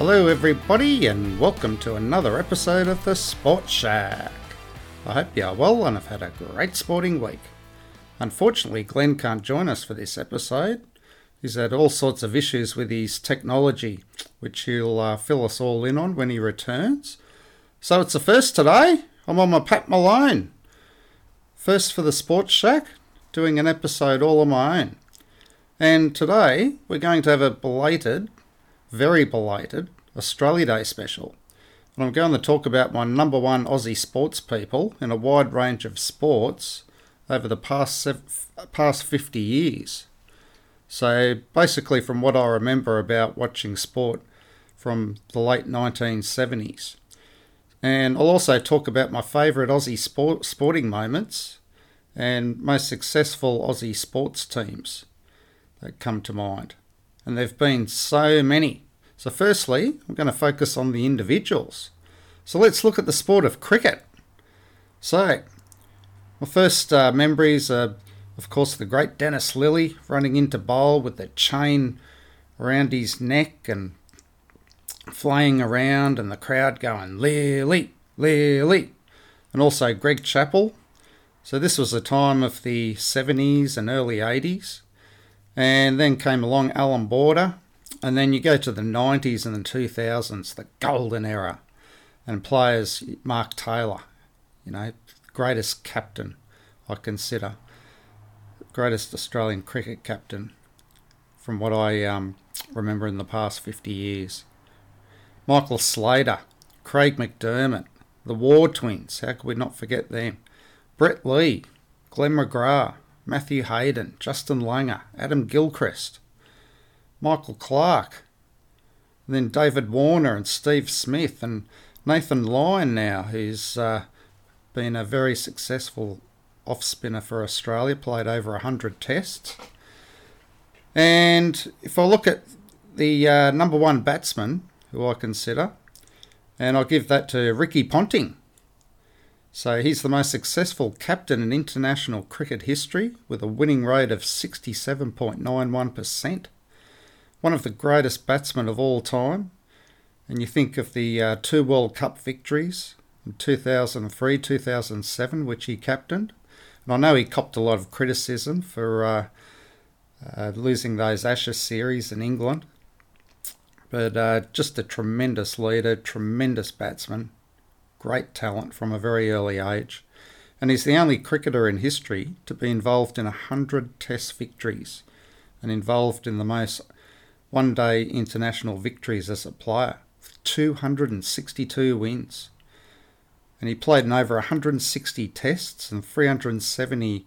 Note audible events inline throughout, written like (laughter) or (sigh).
Hello, everybody, and welcome to another episode of the Sports Shack. I hope you are well and have had a great sporting week. Unfortunately, Glenn can't join us for this episode. He's had all sorts of issues with his technology, which he'll uh, fill us all in on when he returns. So it's the first today. I'm on my Pat Malone. First for the Sports Shack, doing an episode all on my own. And today we're going to have a belated, very belated Australia Day special. And I'm going to talk about my number one Aussie sports people in a wide range of sports over the past past 50 years. So basically, from what I remember about watching sport from the late 1970s. And I'll also talk about my favourite Aussie sport, sporting moments and most successful Aussie sports teams that come to mind. And there have been so many. So, firstly, I'm going to focus on the individuals. So, let's look at the sport of cricket. So, my first uh, memories are, of course, the great Dennis Lillee running into bowl with the chain around his neck and flying around, and the crowd going, Lillee, Lillee. And also Greg Chappell. So, this was a time of the 70s and early 80s. And then came along Alan Border. And then you go to the 90s and the 2000s, the golden era. And players, Mark Taylor, you know, greatest captain, I consider. Greatest Australian cricket captain from what I um, remember in the past 50 years. Michael Slater, Craig McDermott, the Waugh twins, how could we not forget them? Brett Lee, Glenn McGrath, Matthew Hayden, Justin Langer, Adam Gilchrist, Michael Clarke, and then David Warner and Steve Smith and Nathan Lyon now, who's uh, been a very successful off spinner for Australia, played over 100 tests. And if I look at the uh, number one batsman, who I consider, and I'll give that to Ricky Ponting. So he's the most successful captain in international cricket history with a winning rate of 67.91%. One of the greatest batsmen of all time. And you think of the uh, two World Cup victories in 2003 2007, which he captained. And I know he copped a lot of criticism for uh, uh, losing those Ashes series in England. But uh, just a tremendous leader, tremendous batsman, great talent from a very early age. And he's the only cricketer in history to be involved in 100 Test victories and involved in the most one day international victories as a player 262 wins. And he played in over 160 Tests and 370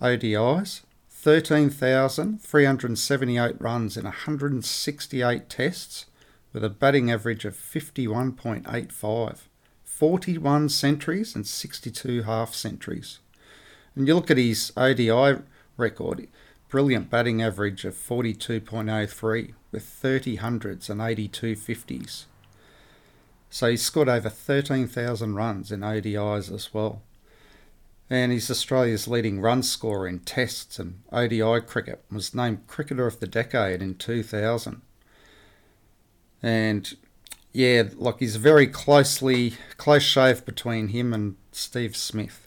ODIs. 13,378 runs in 168 tests with a batting average of 51.85, 41 centuries and 62 half centuries. And you look at his ODI record, brilliant batting average of 42.03 with 30 hundreds and 82 50s. So he scored over 13,000 runs in ODIs as well and he's Australia's leading run scorer in Tests and ODI cricket. Was named Cricketer of the Decade in 2000. And yeah, like he's very closely close shave between him and Steve Smith,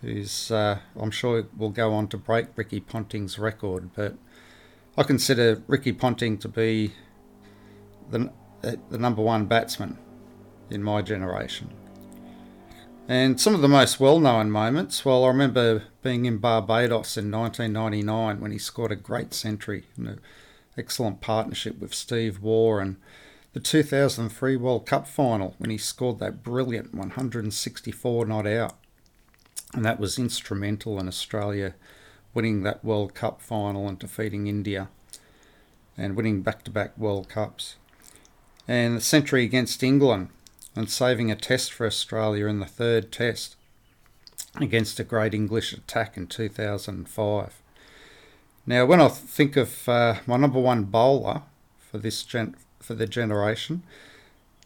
who's uh, I'm sure will go on to break Ricky Ponting's record. But I consider Ricky Ponting to be the the number one batsman in my generation. And some of the most well known moments, well, I remember being in Barbados in 1999 when he scored a great century and an excellent partnership with Steve Waugh, and the 2003 World Cup final when he scored that brilliant 164 not out. And that was instrumental in Australia winning that World Cup final and defeating India and winning back to back World Cups. And the century against England and saving a test for Australia in the third test against a great English attack in 2005. Now, when I think of uh, my number one bowler for this gen- for the generation,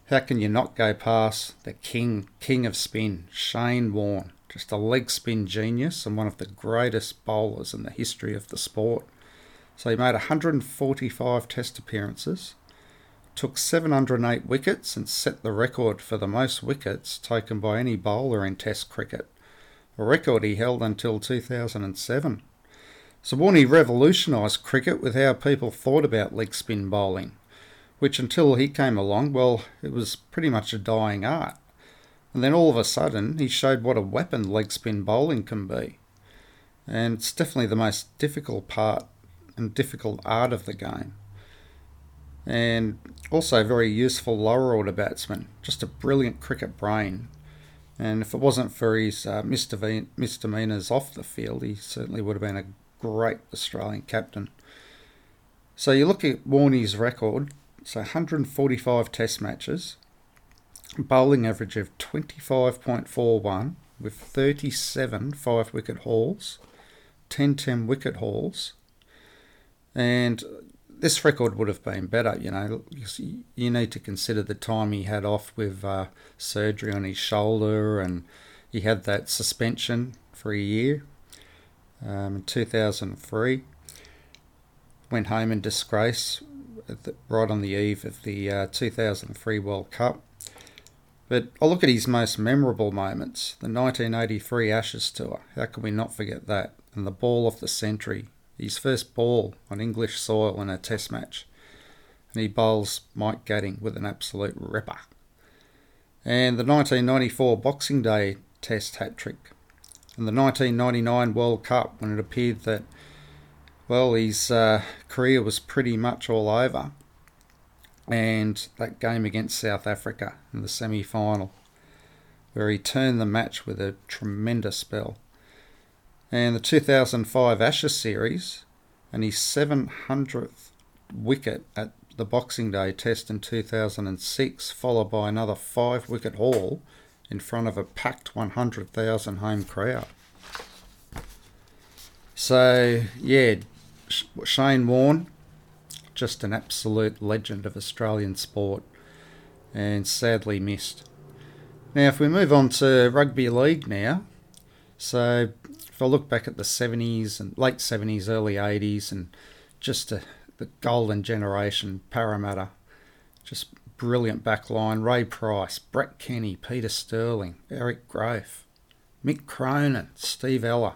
how can you not go past the king king of spin, Shane Warne? Just a leg spin genius and one of the greatest bowlers in the history of the sport. So he made 145 test appearances, took 708 wickets and set the record for the most wickets taken by any bowler in Test cricket, a record he held until 2007. So Warney revolutionised cricket with how people thought about leg spin bowling, which until he came along, well, it was pretty much a dying art. And then all of a sudden, he showed what a weapon leg spin bowling can be. And it's definitely the most difficult part and difficult art of the game and also very useful lower order batsman. Just a brilliant cricket brain. And if it wasn't for his uh, misdemeanours off the field, he certainly would have been a great Australian captain. So you look at Warney's record, so 145 test matches, bowling average of 25.41 with 37 five wicket hauls, 10 10 wicket hauls, and this record would have been better, you know. You need to consider the time he had off with uh, surgery on his shoulder, and he had that suspension for a year. Um, in 2003, went home in disgrace right on the eve of the uh, 2003 World Cup. But I look at his most memorable moments the 1983 Ashes Tour. How can we not forget that? And the ball of the century his first ball on English soil in a test match. And he bowls Mike Gatting with an absolute ripper. And the 1994 Boxing Day test hat trick. And the 1999 World Cup when it appeared that, well, his uh, career was pretty much all over. And that game against South Africa in the semi final, where he turned the match with a tremendous spell and the 2005 Ashes series, and his 700th wicket at the Boxing Day Test in 2006, followed by another five wicket haul in front of a packed 100,000 home crowd. So, yeah, Shane Warne, just an absolute legend of Australian sport and sadly missed. Now, if we move on to rugby league now, so if I look back at the 70s and late 70s, early 80s, and just a, the golden generation, Parramatta, just brilliant backline. Ray Price, Brett Kenny, Peter Sterling, Eric Grothe, Mick Cronin, Steve Ella.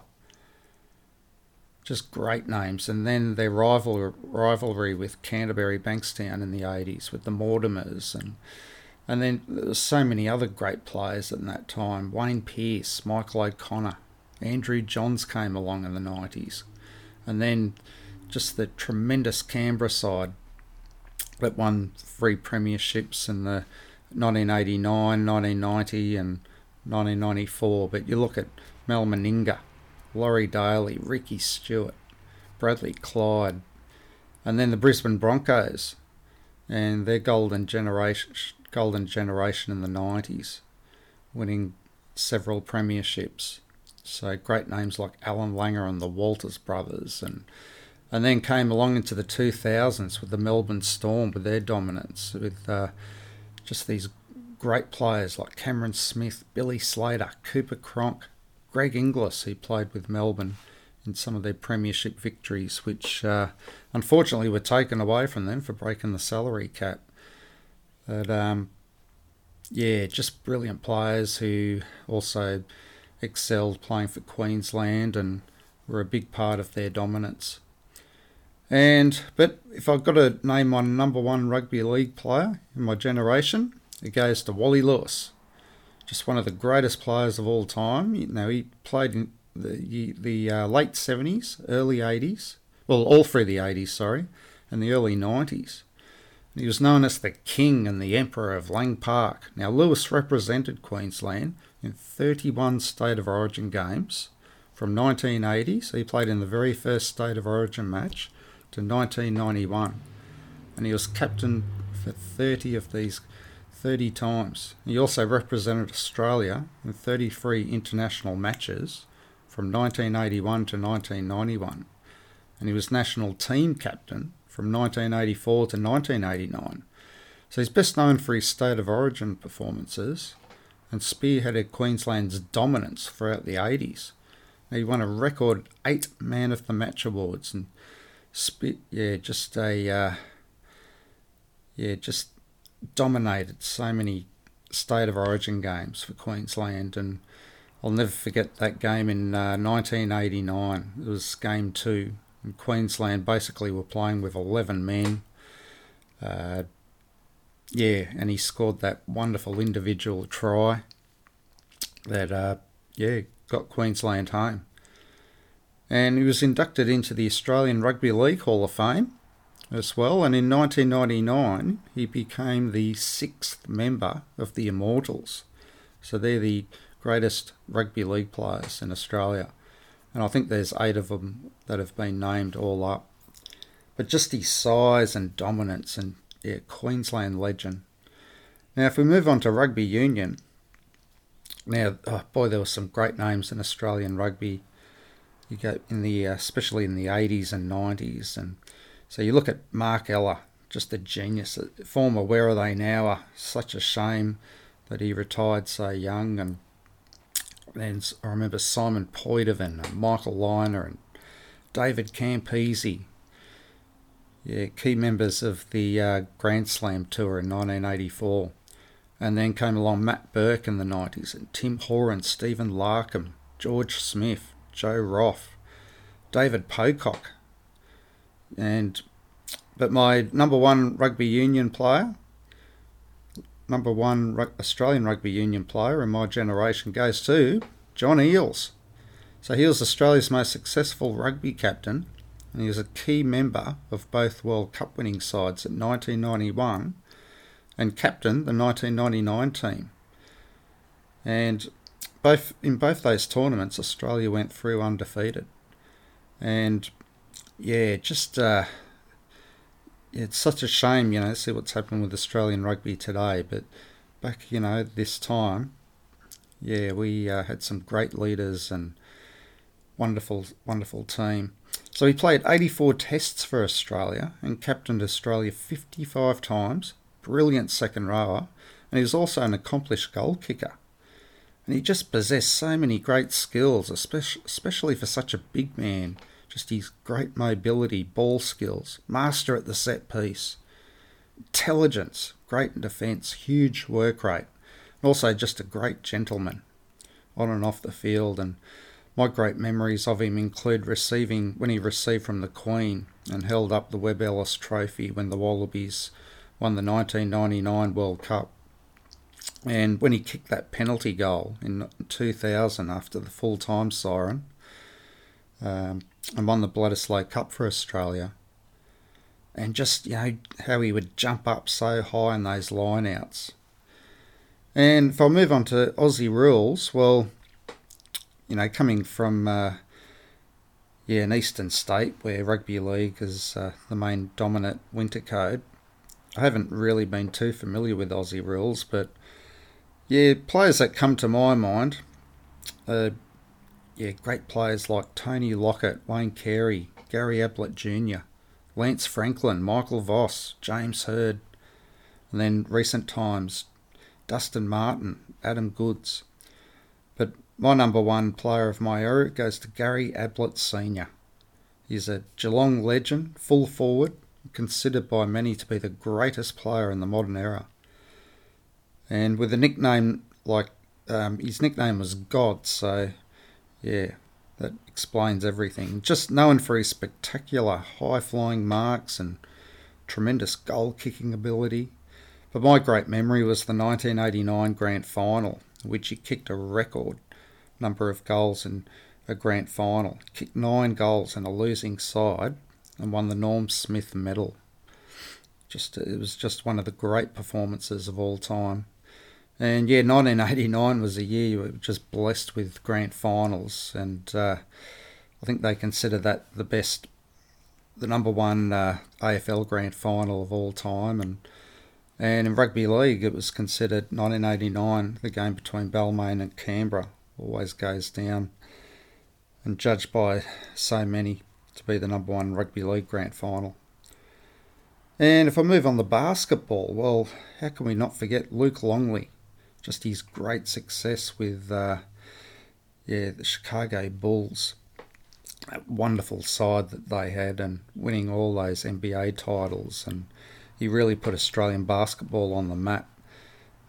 Just great names. And then their rival, rivalry with Canterbury Bankstown in the 80s with the Mortimers and and then there was so many other great players in that time. Wayne Pearce, Michael O'Connor, Andrew Johns came along in the 90s. And then just the tremendous Canberra side that won three premierships in the 1989, 1990, and 1994. But you look at Mal Meninga, Laurie Daley, Ricky Stuart, Bradley Clyde, and then the Brisbane Broncos and their golden generation, golden generation in the 90s, winning several premierships. So great names like Allan Langer and the Walters brothers, and and then came along into the 2000s with the Melbourne Storm with their dominance, with uh, just these great players like Cameron Smith, Billy Slater, Cooper Cronk, Greg Inglis, he played with Melbourne in some of their premiership victories, which uh, unfortunately were taken away from them for breaking the salary cap. But um, yeah, just brilliant players who also excelled playing for Queensland and were a big part of their dominance. And but if I've got to name my number one rugby league player in my generation, it goes to Wally Lewis. Just one of the greatest players of all time. You know, he played in the the uh, late seventies, early eighties, well, all through the eighties, sorry, and the early nineties. He was known as the King and the Emperor of Lang Park. Now, Lewis represented Queensland in 31 State of Origin games from 1980, so he played in the very first State of Origin match, to 1991. And he was captain for 30 of these 30 times. He also represented Australia in 33 international matches from 1981 to 1991. And he was national team captain from 1984 to 1989. So he's best known for his State of Origin performances and spearheaded Queensland's dominance throughout the 80s. Now, He won a record eight Man of the Match awards and spe- yeah, just a uh, yeah, just dominated so many state of origin games for Queensland. And I'll never forget that game in uh, 1989. It was game two. And Queensland basically were playing with 11 men. Uh, yeah, and he scored that wonderful individual try that, uh, yeah, got Queensland home. And he was inducted into the Australian Rugby League Hall of Fame as well. And in 1999, he became the sixth member of the Immortals. So they're the greatest rugby league players in Australia. And I think there's eight of them that have been named all up. But just his size and dominance and yeah, Queensland legend. Now, if we move on to rugby union, now, oh boy, there were some great names in Australian rugby. You go in the, uh, especially in the 80s and 90s, and so you look at Mark Ella, just a genius. Former Where Are They Now? Such a shame that he retired so young. And then I remember Simon Poidevin and Michael Lynagh and David Campese. Yeah, key members of the uh, Grand Slam tour in 1984. And then came along Matt Burke in the 90s, and Tim Horan, Stephen Larkham, George Smith, Joe Roff, David Pocock, and but my number one rugby union player, number one Australian rugby union player in my generation goes to John Eales. So he was Australia's most successful rugby captain, and he was a key member of both World Cup winning sides in 1991 and captained the 1999 team. And both in both those tournaments, Australia went through undefeated. And yeah, just uh, it's such a shame, you know, see what's happened with Australian rugby today. But back, you know, this time, yeah, we uh, had some great leaders and wonderful, wonderful team. So he played 84 tests for Australia and captained Australia 55 times. Brilliant second rower, and he was also an accomplished goal kicker. And he just possessed so many great skills, especially for such a big man just his great mobility, ball skills, master at the set piece, intelligence, great in defence, huge work rate, and also just a great gentleman on and off the field. And my great memories of him include receiving when he received from the Queen and held up the Webb Ellis Trophy when the Wallabies won the 1999 World Cup. And when he kicked that penalty goal in 2000 after the full time siren, um, and won the Bledisloe Cup for Australia. And just, you know, how he would jump up so high in those lineouts. And if I move on to Aussie rules, well, you know, coming from, uh, yeah, an eastern state where rugby league is uh, the main dominant winter code, I haven't really been too familiar with Aussie rules, but yeah, players that come to my mind are yeah, great players like Tony Lockett, Wayne Carey, Gary Ablett Jr., Lance Franklin, Michael Voss, James Hird, and then recent times, Dustin Martin, Adam Goodes. But my number one player of my era goes to Gary Ablett Sr. He's a Geelong legend, full forward, considered by many to be the greatest player in the modern era. And with a nickname like um, his nickname was God, so yeah, that explains everything. Just known for his spectacular high flying marks and tremendous goal kicking ability. But my great memory was the 1989 Grand Final, which he kicked a record number of goals in a Grand Final. Kicked nine goals in a losing side and won the Norm Smith Medal. Just it was just one of the great performances of all time. And yeah, 1989 was a year you were just blessed with grand finals, and uh, I think they consider that the best, the number one uh, AFL grand final of all time. And and in rugby league, it was considered 1989 the game between Balmain and Canberra always goes down, and judged by so many to be the number one rugby league grand final. And if I move on the basketball, well, how can we not forget Luke Longley? Just his great success with uh, yeah the Chicago Bulls. That wonderful side that they had and winning all those NBA titles and he really put Australian basketball on the map.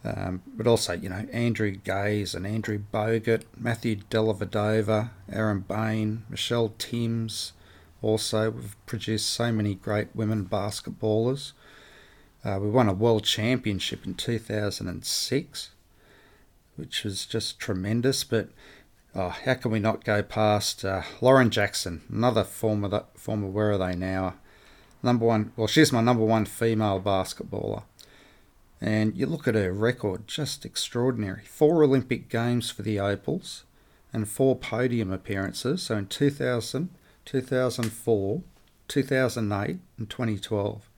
Um, but also, you know, Andrew Gaze and Andrew Bogut, Matthew Dellavedova, Aaron Bain, Michelle Timms. Also, we've produced so many great women basketballers. Uh, we won a world championship in 2006, which was just tremendous. But oh, how can we not go past uh, Lauren Jackson, another former former where are they now? Number one. Well, she's my number one female basketballer. And you look at her record, just extraordinary. Four Olympic Games for the Opals and four podium appearances. So in 2000, 2004, 2008, and 2012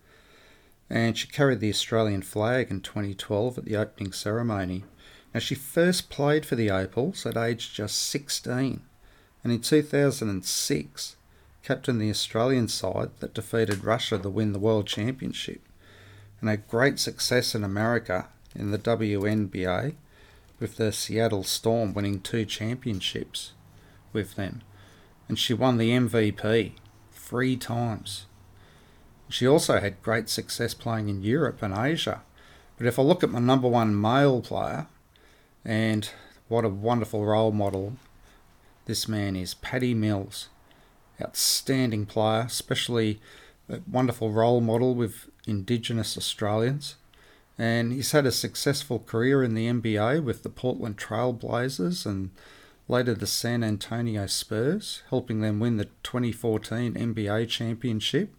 and she carried the Australian flag in 2012 at the opening ceremony. Now, she first played for the Opals at age just 16, and in 2006 captained the Australian side that defeated Russia to win the World Championship, and had great success in America in the WNBA, with the Seattle Storm winning two championships with them. And she won the MVP three times. She also had great success playing in Europe and Asia. But if I look at my number one male player, and what a wonderful role model this man is, Patty Mills. Outstanding player, especially a wonderful role model with Indigenous Australians. And he's had a successful career in the NBA with the Portland Trail Blazers and later the San Antonio Spurs, helping them win the 2014 NBA championship.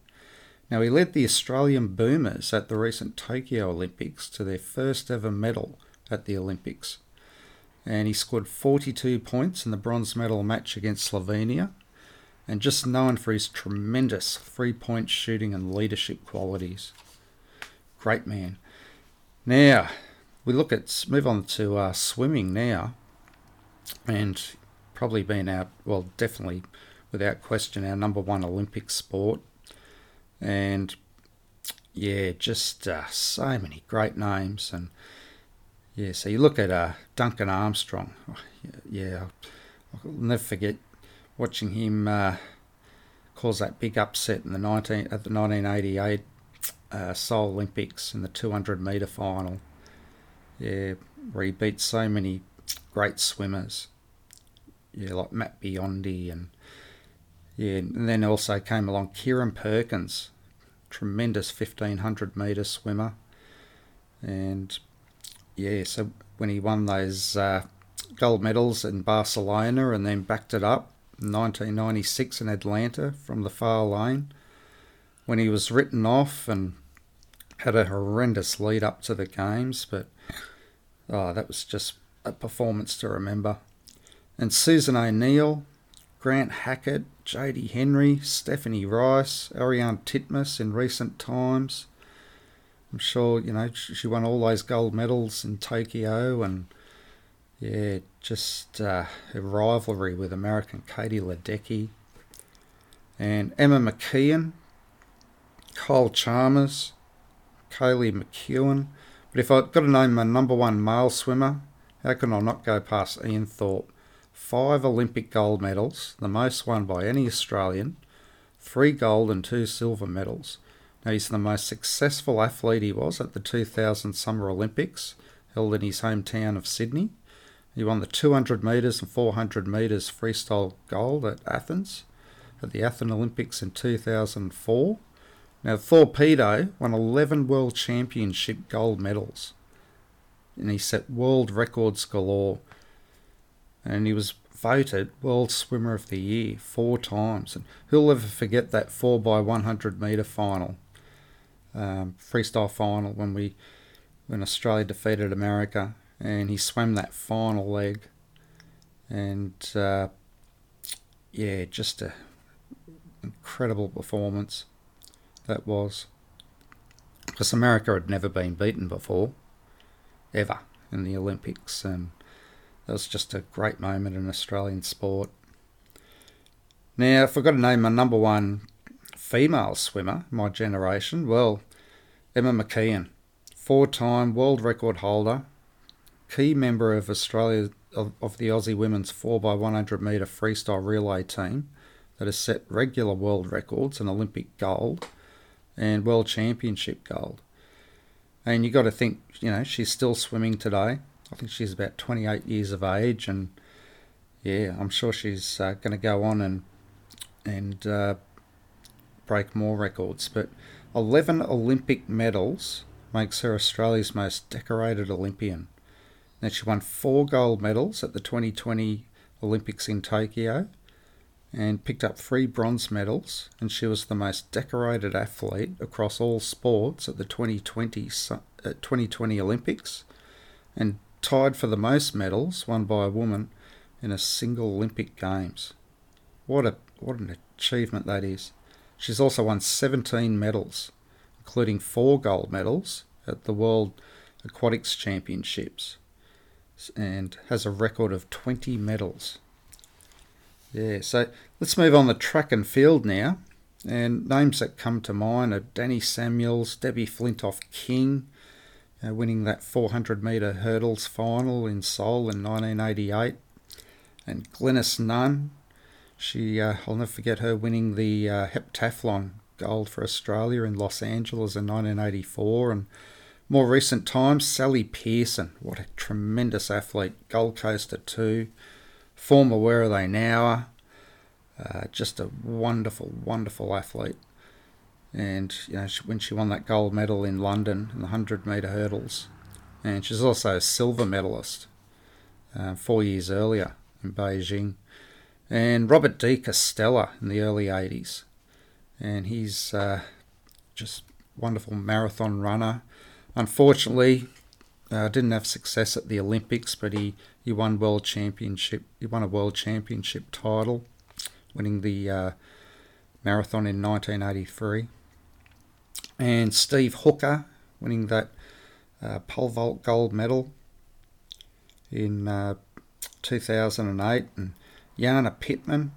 Now, he led the Australian Boomers at the recent Tokyo Olympics to their first ever medal at the Olympics. And he scored 42 points in the bronze medal match against Slovenia, and just known for his tremendous three point shooting and leadership qualities. Great man. Now, we look at, move on to uh, swimming now, and probably been our, well, definitely without question, our number one Olympic sport and yeah, just uh, so many great names. And yeah, so you look at uh, Duncan Armstrong. Oh, yeah, I'll never forget watching him uh, cause that big upset in the 19 at the 1988 uh, Seoul Olympics in the 200 meter final. Yeah, where he beat so many great swimmers. Yeah, like Matt Biondi and yeah, and then also came along Kieren Perkins, tremendous 1500 metre swimmer. And yeah, so when he won those uh, gold medals in Barcelona and then backed it up in 1996 in Atlanta from the far lane, when he was written off and had a horrendous lead up to the games, but oh, that was just a performance to remember. And Susan O'Neill, Grant Hackett, Jodie Henry, Stephanie Rice, Ariarne Titmus in recent times. I'm sure, you know, she won all those gold medals in Tokyo and, yeah, just uh, her rivalry with American Katie Ledecky. And Emma McKeon, Kyle Chalmers, Kaylee McKeown. But if I've got to name my number one male swimmer, how can I not go past Ian Thorpe? five Olympic gold medals, the most won by any Australian, three gold and two silver medals. Now, he's the most successful athlete he was at the 2000 Summer Olympics, held in his hometown of Sydney. He won the 200 metres and 400 metres freestyle gold at Athens, at the Athens Olympics in 2004. Now, Thorpedo won 11 World Championship gold medals, and he set world records galore and he was voted World Swimmer of the Year four times. And who'll ever forget that 4 by 100 metre final, um, freestyle final, when we when Australia defeated America, and he swam that final leg, and uh, yeah, just a incredible performance that was. Because America had never been beaten before, ever in the Olympics, and that was just a great moment in Australian sport. Now, if I've got to name my number one female swimmer, my generation, well, Emma McKeon, four time world record holder, key member of Australia of, of the Aussie women's 4x100 metre freestyle relay team that has set regular world records and Olympic gold, and World Championship gold. And you got to think, you know, she's still swimming today. I think she's about 28 years of age, and yeah, I'm sure she's uh, going to go on and and uh, break more records. But 11 Olympic medals makes her Australia's most decorated Olympian. Then she won four gold medals at the 2020 Olympics in Tokyo and picked up three bronze medals, and she was the most decorated athlete across all sports at the 2020, uh, 2020 Olympics and tied for the most medals won by a woman in a single Olympic Games. What a what an achievement that is. She's also won 17 medals, including four gold medals at the World Aquatics Championships, and has a record of 20 medals. Yeah, so let's move on to track and field now. And names that come to mind are Dani Samuels, Debbie Flintoff King, uh, winning that 400 metre hurdles final in Seoul in 1988, and Glenys Nunn. She, uh, I'll never forget her winning the uh, heptathlon gold for Australia in Los Angeles in 1984, and more recent times, Sally Pearson. What a tremendous athlete, Gold Coast at two, former Where Are They Now? Uh, just a wonderful, wonderful athlete and you know she, when she won that gold medal in London in the 100 meter hurdles, and she's also a silver medalist uh, four years earlier in Beijing, and Robert De Castella in the early 80s, and he's uh, just wonderful marathon runner. Unfortunately, uh, didn't have success at the Olympics, but he, he won world championship. He won a world championship title, winning the uh, marathon in 1983 and Steve Hooker winning that uh, pole vault gold medal in uh, 2008, and Jana Pittman.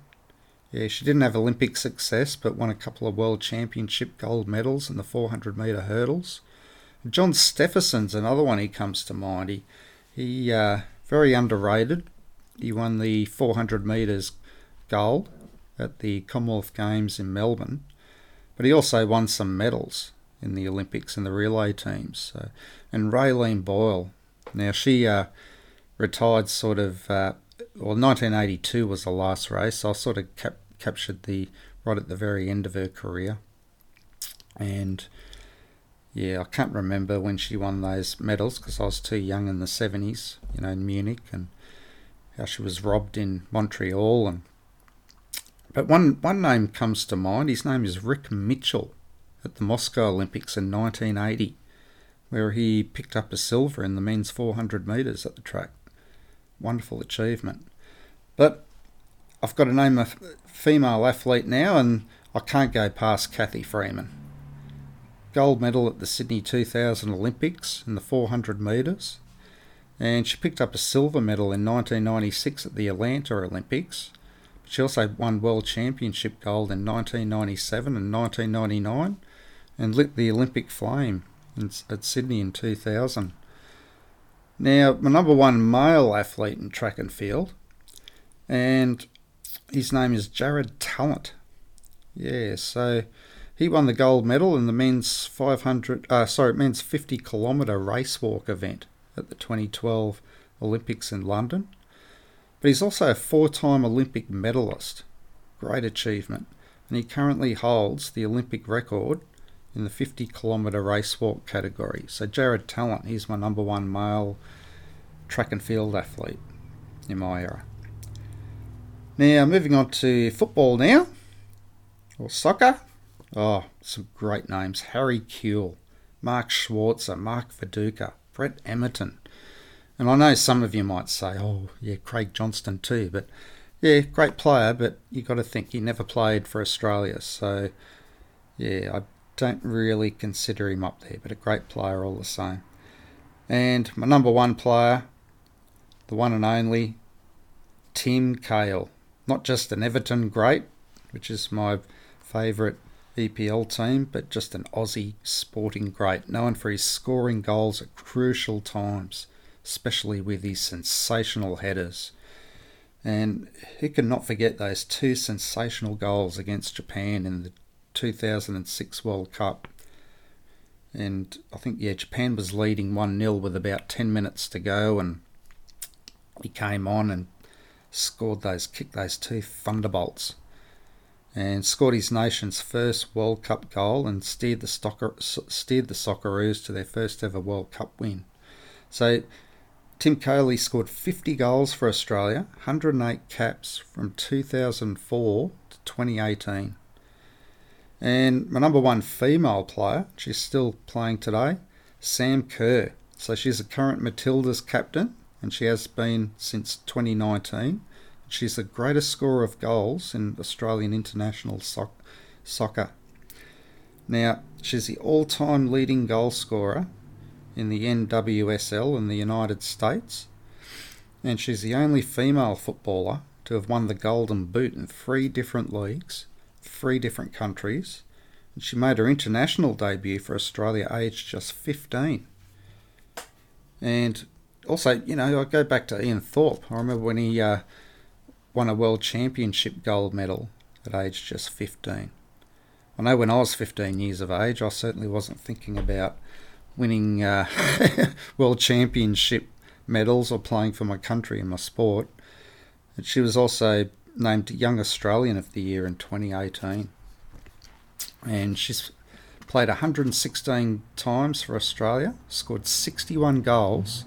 Yeah, she didn't have Olympic success, but won a couple of World Championship gold medals in the 400 metre hurdles. John Steffensen's another one he comes to mind. He, he uh, very underrated. He won the 400 metres gold at the Commonwealth Games in Melbourne but he also won some medals in the Olympics in the relay teams. So, and Raelene Boyle, now she uh, retired sort of, uh, well, 1982 was the last race. I sort of cap- captured the right at the very end of her career, and yeah, I can't remember when she won those medals because I was too young in the 70s, you know, in Munich, and how she was robbed in Montreal and but one, one name comes to mind. His name is Rick Mitchell at the Moscow Olympics in 1980, where he picked up a silver in the men's 400 metres at the track. Wonderful achievement. But I've got to name a female athlete now, and I can't go past Cathy Freeman. Gold medal at the Sydney 2000 Olympics in the 400 metres, and she picked up a silver medal in 1996 at the Atlanta Olympics she also won World Championship gold in 1997 and 1999 and lit the Olympic flame at Sydney in 2000. Now, my number one male athlete in track and field, and his name is Jared Tallent. Yeah, so he won the gold medal in the men's 500, uh, sorry, men's 50 kilometre race walk event at the 2012 Olympics in London. But he's also a four time Olympic medalist. Great achievement. And he currently holds the Olympic record in the 50 kilometre race walk category. So, Jared Tallent, he's my number one male track and field athlete in my era. Now, moving on to football now, or soccer. Oh, some great names Harry Kewell, Mark Schwarzer, Mark Viduka, Brett Emerton, and I know some of you might say, oh, yeah, Craig Johnston too, but yeah, great player, but you got to think he never played for Australia. So, yeah, I don't really consider him up there, but a great player all the same. And my number one player, the one and only, Tim Cahill. Not just an Everton great, which is my favourite EPL team, but just an Aussie sporting great, known for his scoring goals at crucial times especially with his sensational headers. And he could not forget those two sensational goals against Japan in the 2006 World Cup. And I think, yeah, Japan was leading 1 0 with about 10 minutes to go. And he came on and scored those, kicked those two thunderbolts. And scored his nation's first World Cup goal and steered the, Stocker, steered the Socceroos to their first ever World Cup win. So Tim Cahill scored 50 goals for Australia, 108 caps from 2004 to 2018. And my number one female player, she's still playing today, Sam Kerr. So she's a current Matildas captain, and she has been since 2019. She's the greatest scorer of goals in Australian international soc- soccer. Now, she's the all time leading goal scorer in the NWSL in the United States, and she's the only female footballer to have won the Golden Boot in three different leagues, three different countries. And she made her international debut for Australia aged just 15. And also, you know, I go back to Ian Thorpe. I remember when he uh, won a World Championship gold medal at age just 15. I know when I was 15 years of age, I certainly wasn't thinking about winning uh, (laughs) world championship medals or playing for my country in my sport. And she was also named Young Australian of the Year in 2018. And she's played 116 times for Australia, scored 61 goals,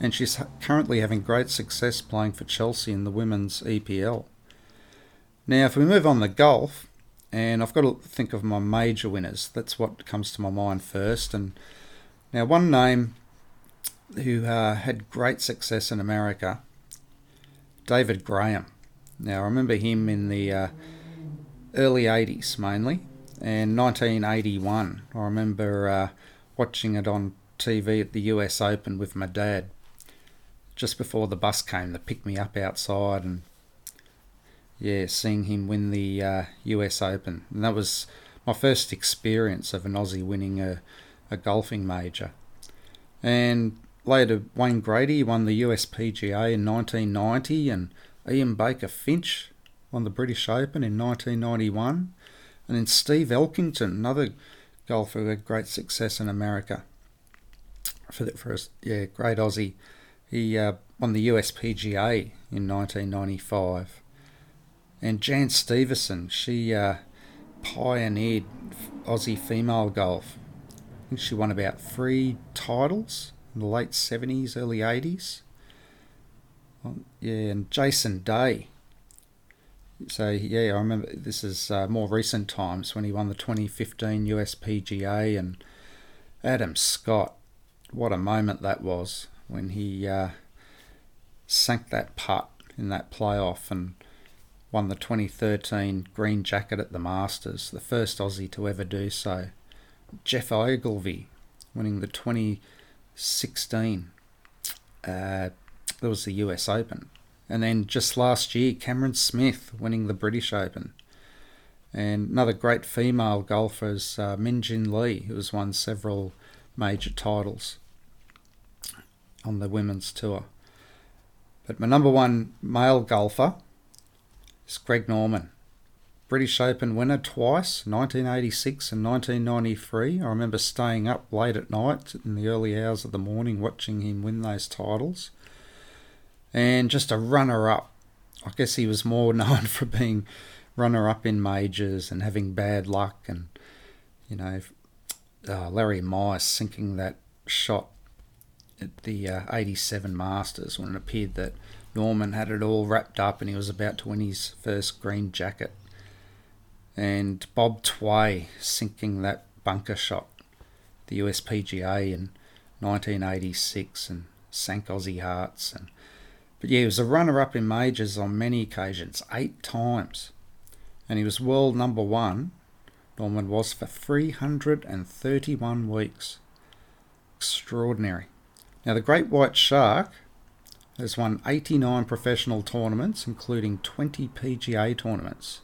and she's currently having great success playing for Chelsea in the women's EPL. Now, if we move on to golf, and I've got to think of my major winners, that's what comes to my mind first. And now, one name who uh, had great success in America, David Graham. Now, I remember him in the uh, early 80s mainly, and 1981. I remember uh, watching it on TV at the US Open with my dad just before the bus came to pick me up outside and yeah, seeing him win the uh, US Open. And that was my first experience of an Aussie winning a a golfing major. And later, Wayne Grady won the USPGA in 1990, and Ian Baker Finch won the British Open in 1991. And then Steve Elkington, another golfer who had great success in America. For, the, us, yeah, great Aussie. He uh, won the USPGA in 1995. And Jan Stevens, she uh, pioneered Aussie female golf I think she won about three titles in the late 70s, early 80s. Yeah, and Jason Day. So, yeah, I remember this is uh, more recent times when he won the 2015 USPGA and Adam Scott. What a moment that was when he uh, sank that putt in that playoff and won the 2013 green jacket at the Masters, the first Aussie to ever do so. Geoff Ogilvy winning the 2016. Uh, that was the US Open. And then just last year, Cameron Smith winning the British Open. And another great female golfer is uh, Minjee Lee, who has won several major titles on the women's tour. But my number one male golfer is Greg Norman. British Open winner twice, 1986 and 1993. I remember staying up late at night in the early hours of the morning watching him win those titles. And just a runner up. I guess he was more (laughs) known for being runner up in majors and having bad luck and, you know, uh, Larry Mize sinking that shot at the uh, 87 Masters when it appeared that Norman had it all wrapped up and he was about to win his first green jacket and Bob Tway sinking that bunker shot, the USPGA in 1986, and sank Aussie hearts. And but yeah, he was a runner-up in majors on many occasions, eight times, and he was world number one. Norman was for 331 weeks. Extraordinary. Now the Great White Shark has won 89 professional tournaments, including 20 PGA tournaments.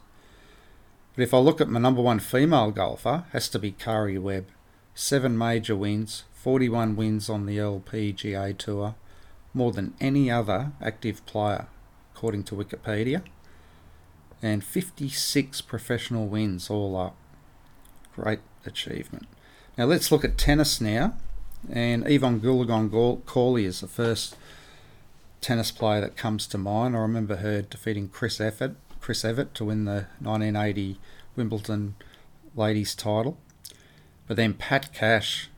But if I look at my number one female golfer, has to be Karrie Webb. Seven major wins, 41 wins on the LPGA Tour, more than any other active player, according to Wikipedia, and 56 professional wins all up. great achievement. Now let's look at tennis now. And Evonne Goolagong Cawley is the first tennis player that comes to mind. I remember her defeating Chris Evert, Chris Evert to win the 1980 Wimbledon ladies title. But then Pat Cash,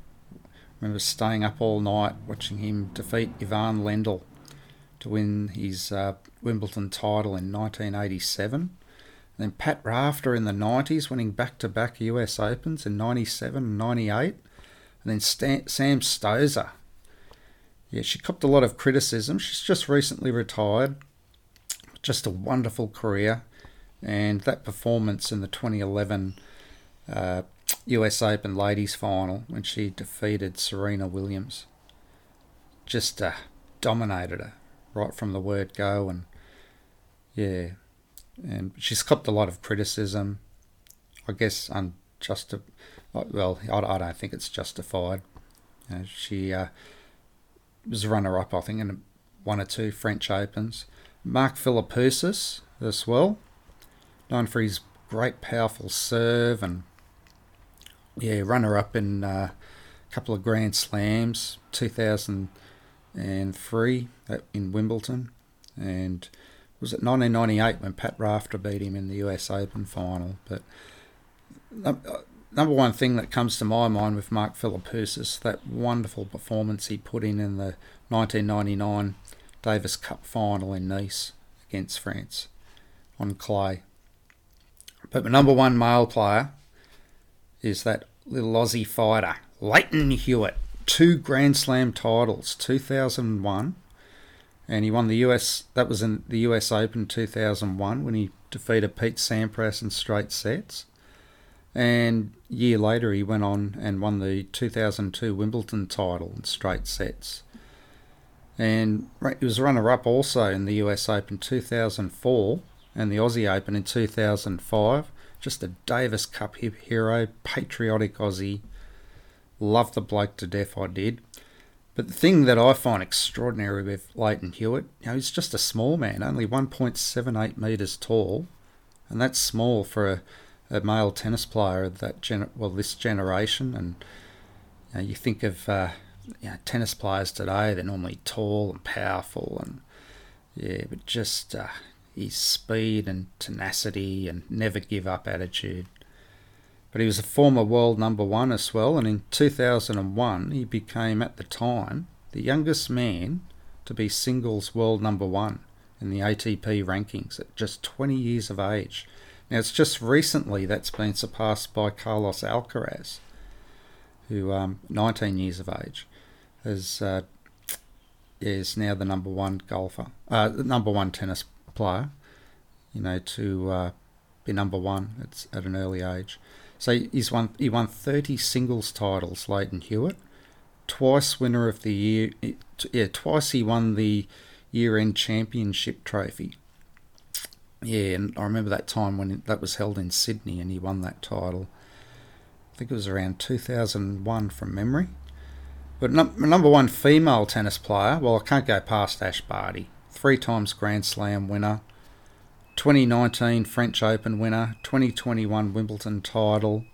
remember staying up all night watching him defeat Ivan Lendl to win his uh, Wimbledon title in 1987. And then Pat Rafter in the 90s, winning back to back US Opens in 97 and 98. And then Stan- Sam Stosur. Yeah, she copped a lot of criticism. She's just recently retired. Just a wonderful career. And that performance in the 2011 uh, US Open ladies final when she defeated Serena Williams just uh, dominated her right from the word go. And yeah, and she's copped a lot of criticism. I guess unjust. Well, I, don't think it's justified. You know, she uh, was runner up, I think, in one or two French Opens. Mark Philippoussis as well, known for his great, powerful serve and yeah, runner up in uh, a couple of Grand Slams, 2003 in Wimbledon, and was it 1998 when Pat Rafter beat him in the US Open final. But uh, number one thing that comes to my mind with Mark Philippoussis, that wonderful performance he put in in the 1999 Davis Cup final in Nice against France on clay. But the number one male player is that little Aussie fighter, Lleyton Hewitt. Two Grand Slam titles, 2001, and he won the US. That was in the US Open 2001 when he defeated Pete Sampras in straight sets. And a year later, he went on and won the 2002 Wimbledon title in straight sets. And he was runner up also in the US Open 2004 and the Aussie Open in 2005. Just a Davis Cup hero, patriotic Aussie. Loved the bloke to death, I did. But the thing that I find extraordinary with Lleyton Hewitt, you know, he's just a small man, only 1.78 metres tall, and that's small for a, a male tennis player of that gen- well this generation. And you, know, you think of uh, you know, tennis players today; they're normally tall and powerful, and yeah, but just uh, his speed and tenacity and never give up attitude. But he was a former world number one as well, and in 2001 he became, at the time, the youngest man to be singles world number one in the ATP rankings at just 20 years of age. Now, it's just recently that's been surpassed by Carlos Alcaraz, who, um, 19 years of age, is, uh, is now the number one golfer, uh, the number one tennis player, you know, to uh, be number one at, at an early age. So he's won he won 30 singles titles, Lleyton Hewitt, twice winner of the year. Yeah, twice he won the year-end championship trophy. Yeah, and I remember that time when that was held in Sydney, and he won that title. I think it was around 2001 from memory. But number one female tennis player, well, I can't go past Ash Barty three times Grand Slam winner, 2019 French Open winner, 2021 Wimbledon title,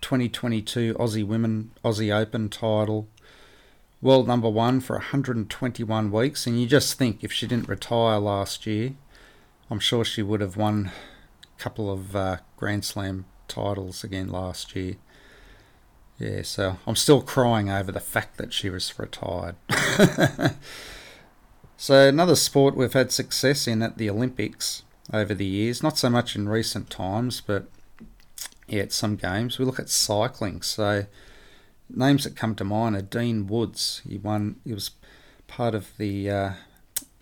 2022 Aussie Women Aussie Open title, world number one for 121 weeks. And you just think if she didn't retire last year, I'm sure she would have won a couple of uh, Grand Slam titles again last year. Yeah, so I'm still crying over the fact that she was retired. (laughs) So, another sport we've had success in at the Olympics over the years, not so much in recent times, but yeah, at some games. We look at cycling. So, names that come to mind are Dean Woods. He won. He was part of the uh,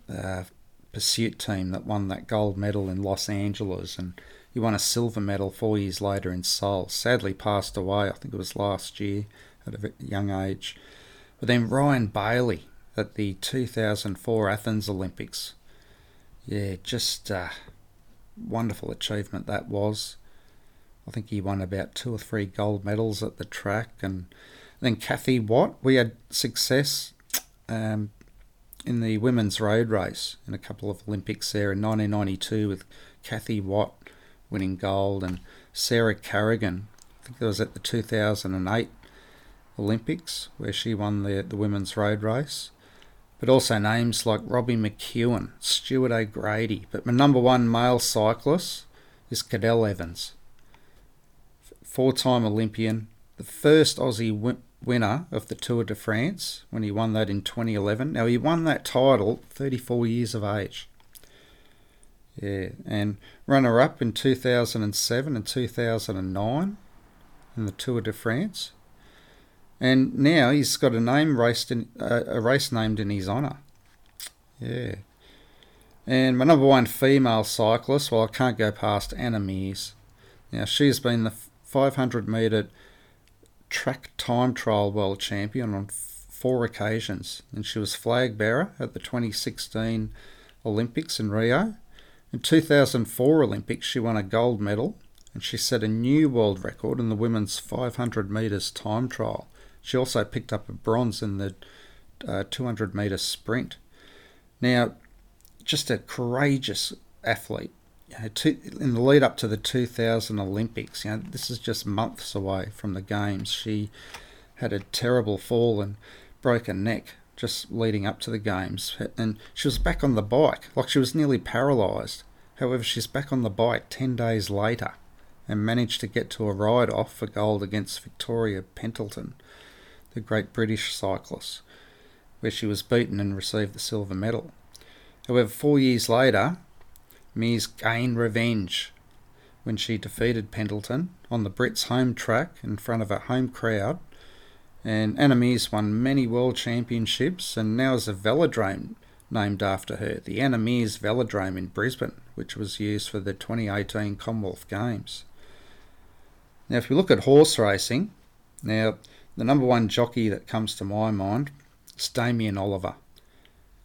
uh, pursuit team that won that gold medal in Los Angeles, and he won a silver medal four years later in Seoul. Sadly, passed away. I think it was last year at a young age. But then Ryan Bayley, at the 2004 Athens Olympics. Yeah, just a wonderful achievement that was. I think he won about two or three gold medals at the track. And then Kathy Watt, we had success um, in the women's road race in a couple of Olympics there in 1992 with Kathy Watt winning gold and Sara Carrigan I think it was at the 2008 Olympics where she won the, the women's road race. But also names like Robbie McEwen, Stuart O'Grady. But my number one male cyclist is Cadel Evans, four time Olympian, the first Aussie win- winner of the Tour de France when he won that in 2011. Now, he won that title 34 years of age. Yeah, and runner up in 2007 and 2009 in the Tour de France. And now he's got a name raced in uh, a race named in his honour. Yeah. And my number one female cyclist, well, I can't go past Anna Meares. Now, she's been the 500 metre track time trial world champion on four occasions, and she was flag bearer at the 2016 Olympics in Rio. In 2004 Olympics, she won a gold medal, and she set a new world record in the women's 500 metres time trial. She also picked up a bronze in the uh, 200 metre sprint. Now, just a courageous athlete you know, in the lead up to the 2000 Olympics, you know, this is just months away from the games. She had a terrible fall and broke her neck just leading up to the games, and she was back on the bike, like she was nearly paralysed. However, she's back on the bike 10 days later and managed to get to a ride off for gold against Victoria Pendleton, the great British cyclist, where she was beaten and received the silver medal. However, four years later, Meares gained revenge when she defeated Pendleton on the Brits' home track in front of a home crowd. And Anna Meares won many world championships and now is a velodrome named after her, the Anna Meares Velodrome in Brisbane, which was used for the 2018 Commonwealth Games. Now, if we look at horse racing, now the number one jockey that comes to my mind is Damien Oliver.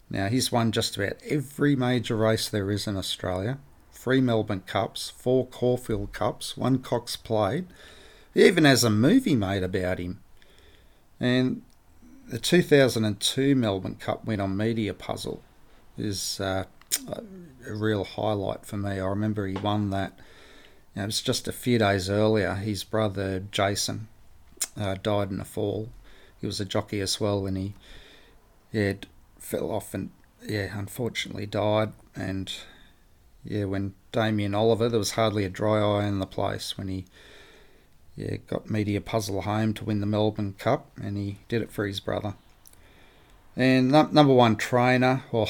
Now, he's won just about every major race there is in Australia three Melbourne Cups, four Caulfield Cups, one Cox Plate. He even has a movie made about him. And the 2002 Melbourne Cup win on Media Puzzle is uh, a real highlight for me. I remember he won that. You know, it was just a few days earlier. His brother Jason uh, died in a fall. He was a jockey as well, and he yeah fell off and yeah, unfortunately died. And yeah, when Damien Oliver, there was hardly a dry eye in the place when he yeah got Media Puzzle home to win the Melbourne Cup, and he did it for his brother. And number one trainer, well,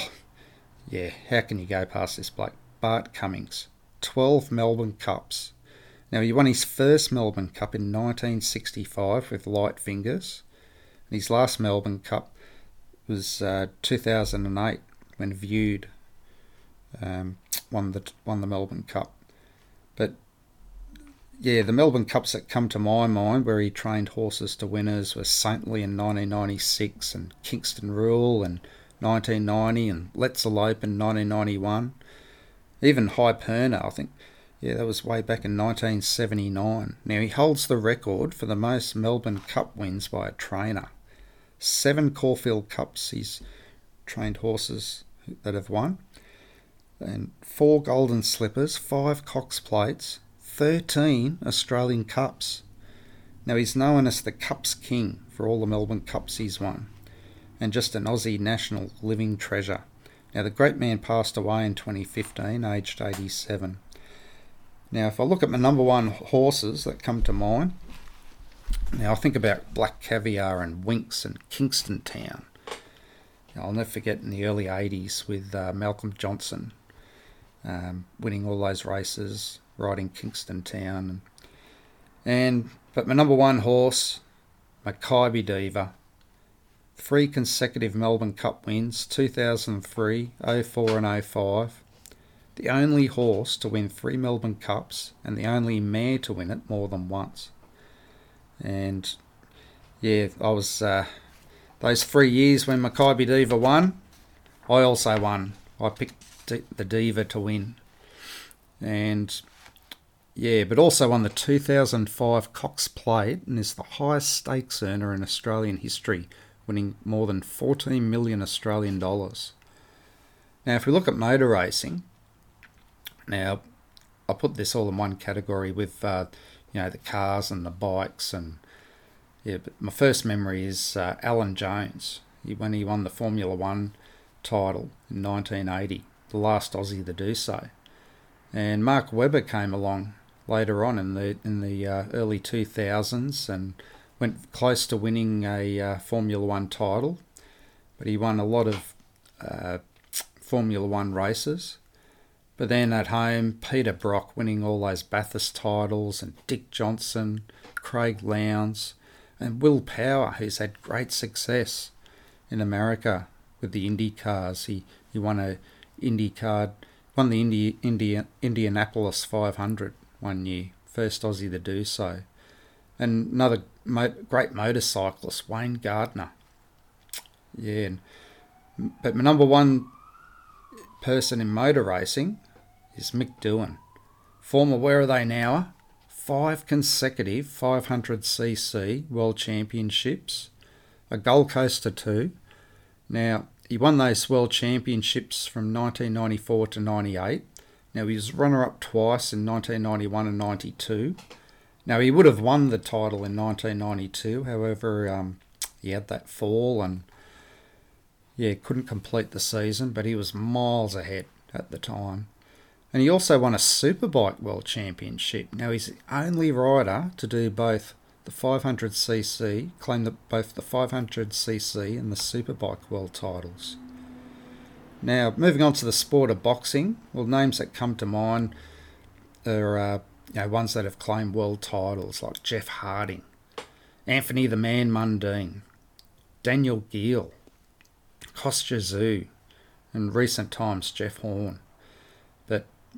yeah, how can you go past this bloke? Bart Cummings, 12 Melbourne Cups. Now, he won his first Melbourne Cup in 1965 with Light Fingers. And his last Melbourne Cup was uh, 2008 when Viewed um, won the won the Melbourne Cup. But yeah, the Melbourne Cups that come to my mind where he trained horses to winners were Saintly in 1996 and Kingston Rule in 1990 and Let's Elope in 1991. Even Hyperno, I think. Yeah, that was way back in 1979. Now he holds the record for the most Melbourne Cup wins by a trainer seven Caulfield Cups he's trained horses that have won, and four Golden Slippers, five Cox Plates, 13 Australian Cups. Now he's known as the Cups King for all the Melbourne Cups he's won, and just an Aussie national living treasure. Now the great man passed away in 2015, aged 87. Now, if I look at my number one horses that come to mind, now I think about Black Caviar and Winks and Kingston Town. I'll never forget in the early 80s with uh, Malcolm Johnston um, winning all those races, riding Kingston Town. And, and But my number one horse, Makybe Diva, three consecutive Melbourne Cup wins 2003, 04, and 05. The only horse to win three Melbourne Cups and the only mare to win it more than once. And yeah, I was uh, those three years when Makybe Diva won. I also won. I picked the Diva to win, and yeah, but also won the 2005 Cox Plate and is the highest stakes earner in Australian history, winning more than 14 million Australian dollars. Now, if we look at motor racing, now I put this all in one category with uh, you know, the cars and the bikes and yeah. But my first memory is uh, Alan Jones he, when he won the Formula One title in 1980, the last Aussie to do so. And Mark Webber came along later on in the in the uh, early 2000s and went close to winning a uh, Formula One title, but he won a lot of uh, Formula One races. But then at home, Peter Brock winning all those Bathurst titles, and Dick Johnson, Craig Lowndes, and Will Power, who's had great success in America with the Indy cars. He he won a Indy card, won the Indy, Indy, Indianapolis 500 one year, first Aussie to do so. And another mo- great motorcyclist, Wayne Gardner. Yeah, but my number one person in motor racing is Mick Doohan. Former, where are they now? Five consecutive 500cc World Championships, a Gold Coaster too. Now, he won those World Championships from 1994 to 98. Now, he was runner up twice in 1991 and 92. Now, he would have won the title in 1992, however, um, he had that fall and yeah, couldn't complete the season, but he was miles ahead at the time. And he also won a Superbike World Championship. Now, he's the only rider to do both the 500cc, claim that both the 500cc and the Superbike World titles. Now, moving on to the sport of boxing, well, names that come to mind are uh, you know, ones that have claimed world titles, like Jeff Harding, Anthony the Man Mundine, Daniel Geale, Kostya Tszyu, and recent times Jeff Horn.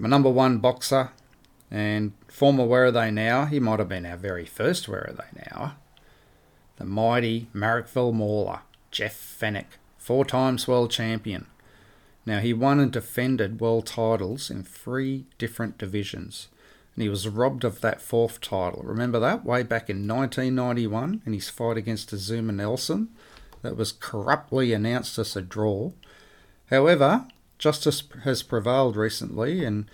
My number one boxer and former Where Are They Now, he might have been our very first Where Are They Now, the mighty Marrickville Mauler, Jeff Fenech, four times world champion. Now, he won and defended world titles in three different divisions, and he was robbed of that fourth title. Remember that? Way back in 1991 in his fight against Azumah Nelson, that was corruptly announced as a draw. However, justice has prevailed recently, and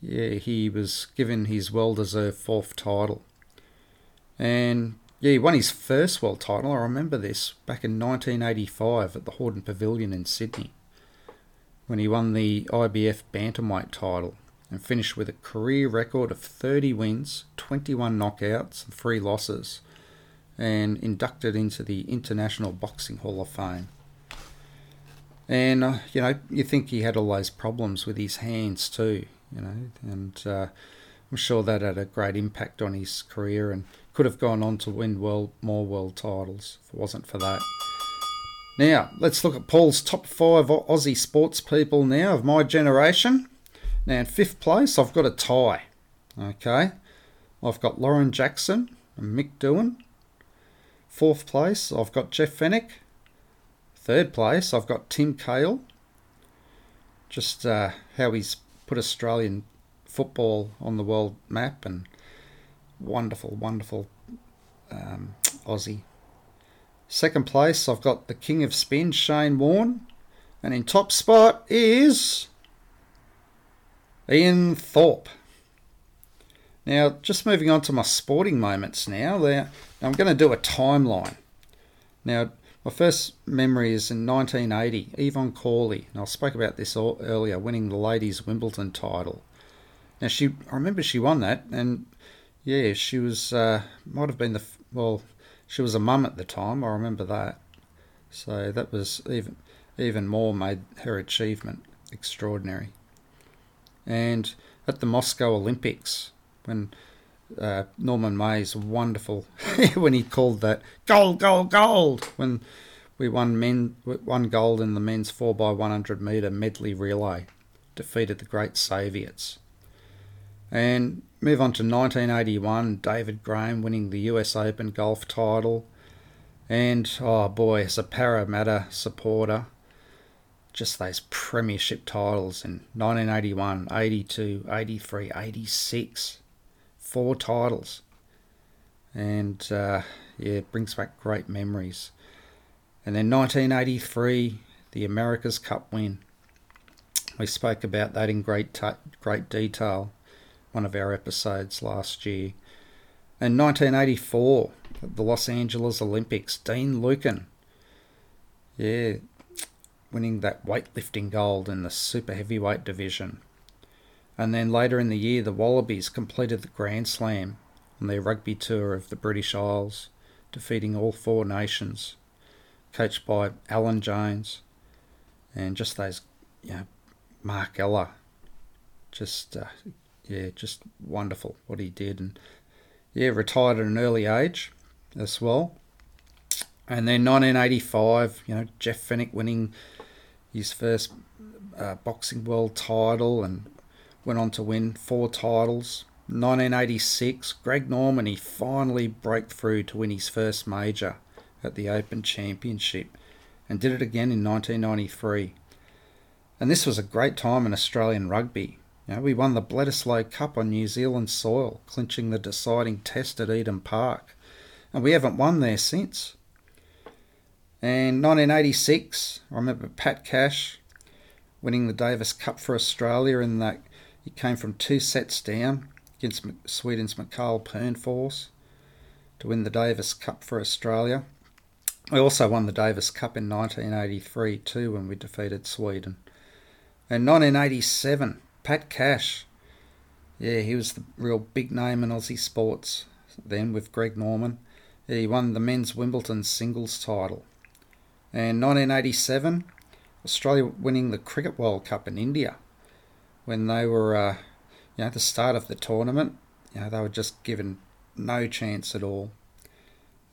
yeah, he was given his well deserved fourth title. And yeah, he won his first world title. I remember this back in 1985 at the Hordern Pavilion in Sydney when he won the IBF Bantamweight title and finished with a career record of 30 wins, 21 knockouts, and 3 losses, and inducted into the International Boxing Hall of Fame. And, uh, you know, you think he had all those problems with his hands too you know, and uh, I'm sure that had a great impact on his career and could have gone on to win world more world titles if it wasn't for that. Now, let's look at Paul's top five Aussie sports people now of my generation. Now, in fifth place, I've got a tie. Okay, I've got Lauren Jackson and Mick Doohan. Fourth place, I've got Jeff Fenech. Third place, I've got Tim Cahill. Just uh, how he's put Australian football on the world map and wonderful, wonderful um, Aussie. Second place, I've got the King of Spin, Shane Warne. And in top spot is Ian Thorpe. Now, just moving on to my sporting moments now. There, I'm going to do a timeline. Now, my first memory is in 1980, Evonne Cawley, and I spoke about this earlier, winning the ladies' Wimbledon title. Now she, I remember she won that, and yeah, she was uh, might have been the well, she was a mum at the time. I remember that, so that was even even more made her achievement extraordinary. And at the Moscow Olympics, when uh, Norman May's wonderful (laughs) when he called that gold, gold, gold when we won men won gold in the men's four x one hundred meter medley relay, defeated the great Soviets. And move on to 1981, David Graham winning the US Open golf title. And oh boy, as a Parramatta supporter, just those premiership titles in 1981, 82, 83, 86 four titles. And uh, yeah, brings back great memories. And then 1983, the America's Cup win. We spoke about that in great t- great detail, one of our episodes last year. And 1984, the Los Angeles Olympics, Dean Lukin. Yeah, winning that weightlifting gold in the super heavyweight division. And then later in the year, the Wallabies completed the Grand Slam on their rugby tour of the British Isles, defeating all four nations, coached by Alan Jones and just those, you know, Mark Ella, just uh, yeah, just wonderful what he did, and yeah, retired at an early age as well. And then 1985, you know, Jeff Fenech winning his first uh, boxing world title and went on to win four titles. 1986, Greg Norman, he finally broke through to win his first major at the Open Championship and did it again in 1993. And this was a great time in Australian rugby. You know, we won the Bledisloe Cup on New Zealand soil, clinching the deciding test at Eden Park. And we haven't won there since. And 1986, I remember Pat Cash winning the Davis Cup for Australia in that he came from two sets down against Sweden's Mikael Pernfors to win the Davis Cup for Australia. We also won the Davis Cup in 1983 too when we defeated Sweden. And 1987, Pat Cash. Yeah, he was the real big name in Aussie sports then with Greg Norman. He won the men's Wimbledon singles title. And 1987, Australia winning the Cricket World Cup in India when they were, uh, you know, at the start of the tournament, you know, they were just given no chance at all.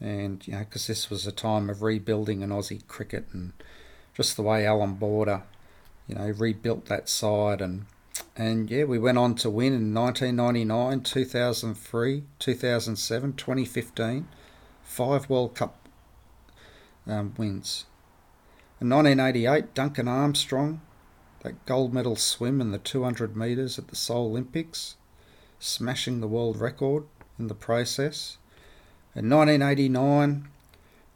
And, you know, because this was a time of rebuilding in Aussie cricket and just the way Allan Border, you know, rebuilt that side. And, and yeah, we went on to win in 1999, 2003, 2007, 2015, five World Cup um, wins. In 1988, Duncan Armstrong that gold medal swim in the 200 metres at the Seoul Olympics, smashing the world record in the process. In 1989,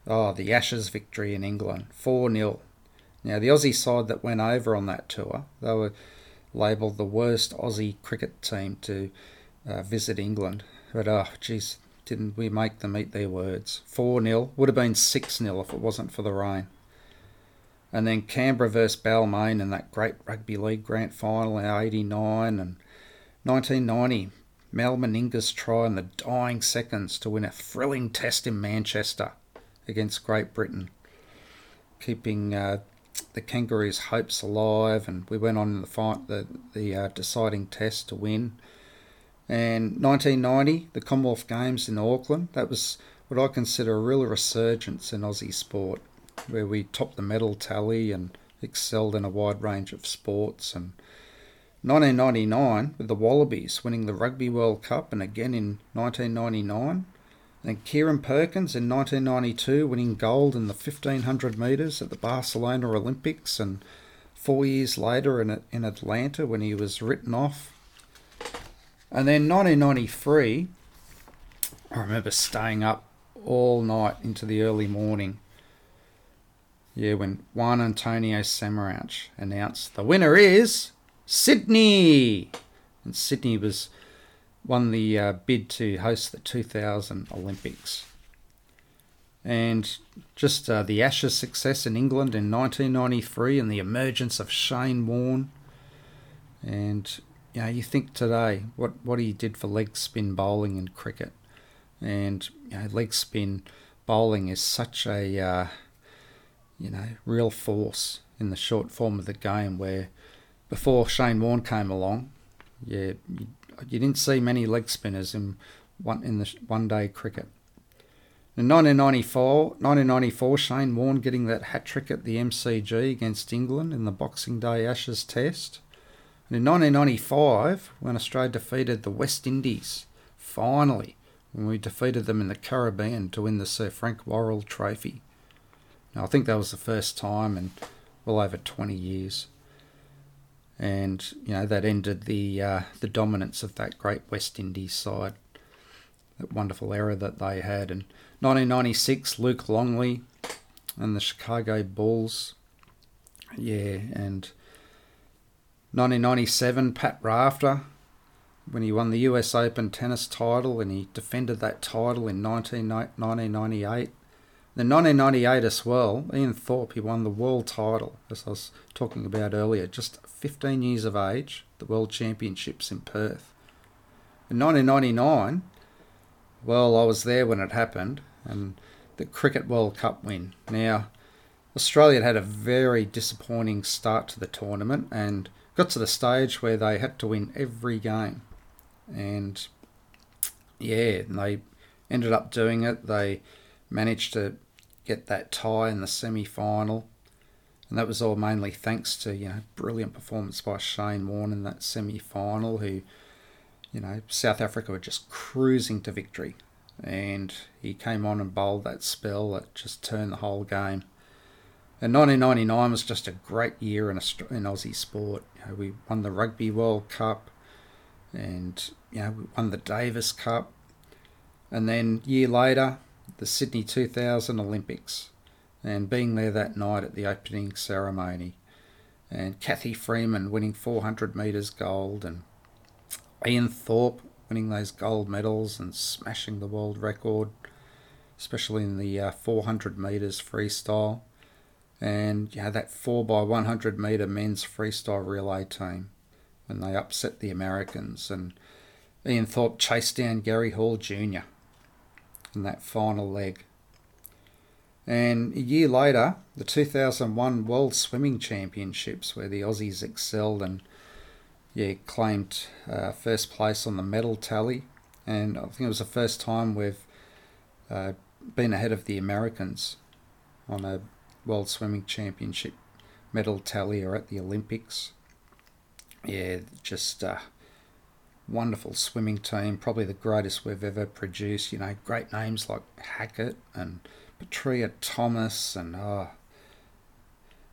oh, the Ashes victory in England, 4 0. Now, the Aussie side that went over on that tour, they were labelled the worst Aussie cricket team to uh, visit England. But, oh, geez, didn't we make them eat their words? 4 0. Would have been 6 0 if it wasn't for the rain. And then Canberra versus Balmain in that great rugby league grand final in 89 and 1990. Mal Meninga's try in the dying seconds to win a thrilling test in Manchester against Great Britain, keeping uh, the Kangaroos' hopes alive. And we went on in the fight, the, the uh, deciding test to win. And 1990, the Commonwealth Games in Auckland, that was what I consider a real resurgence in Aussie sport where we topped the medal tally and excelled in a wide range of sports. And 1999 with the Wallabies winning the Rugby World Cup, and again in 1999. And Kieren Perkins in 1992 winning gold in the 1500 metres at the Barcelona Olympics, and four years later in, in Atlanta when he was written off. And then 1993, I remember staying up all night into the early morning yeah, when Juan Antonio Samaranch announced the winner is Sydney, and Sydney was won the uh, bid to host the 2000 Olympics. And just uh, the Ashes success in England in 1993 and the emergence of Shane Warne. And you know, you think today what, what he did for leg spin bowling in cricket. And you know, leg spin bowling is such a uh, you know, real force in the short form of the game where before Shane Warne came along, yeah, you, you didn't see many leg spinners in one in the one day cricket. In 1994, 1994, Shane Warne getting that hat trick at the MCG against England in the Boxing Day Ashes Test. And in 1995, when Australia defeated the West Indies, finally, when we defeated them in the Caribbean to win the Sir Frank Worrell Trophy. Now, I think that was the first time in well over 20 years. And, you know, that ended the, uh, the dominance of that great West Indies side. That wonderful era that they had. And 1996, Luke Longley and the Chicago Bulls. Yeah, and 1997, Pat Rafter when he won the US Open tennis title and he defended that title in 19, 1998. In 1998 as well, Ian Thorpe, he won the world title, as I was talking about earlier, just 15 years of age, the World Championships in Perth. In 1999, well, I was there when it happened, and the Cricket World Cup win. Now, Australia had a very disappointing start to the tournament and got to the stage where they had to win every game. And yeah, they ended up doing it. They managed to get that tie in the semi final. And that was all mainly thanks to, you know, brilliant performance by Shane Warne in that semi final, who, you know, South Africa were just cruising to victory. And he came on and bowled that spell that just turned the whole game. And 1999 was just a great year in, in Aussie sport. You know, we won the Rugby World Cup, and you know we won the Davis Cup, and then year later the Sydney 2000 Olympics, and being there that night at the opening ceremony, and Cathy Freeman winning 400 metres gold, and Ian Thorpe winning those gold medals and smashing the world record, especially in the uh, 400 metres freestyle and you know that 4 by 100 meter men's freestyle relay team when they upset the Americans and Ian Thorpe chased down Gary Hall Jr. in that final leg. And a year later, the 2001 World Swimming Championships, where the Aussies excelled and yeah, claimed uh, first place on the medal tally. And I think it was the first time we've uh, been ahead of the Americans on a World Swimming Championship medal tally or at the Olympics. Yeah, just a wonderful swimming team, probably the greatest we've ever produced. You know, great names like Hackett and Petria Thomas and oh.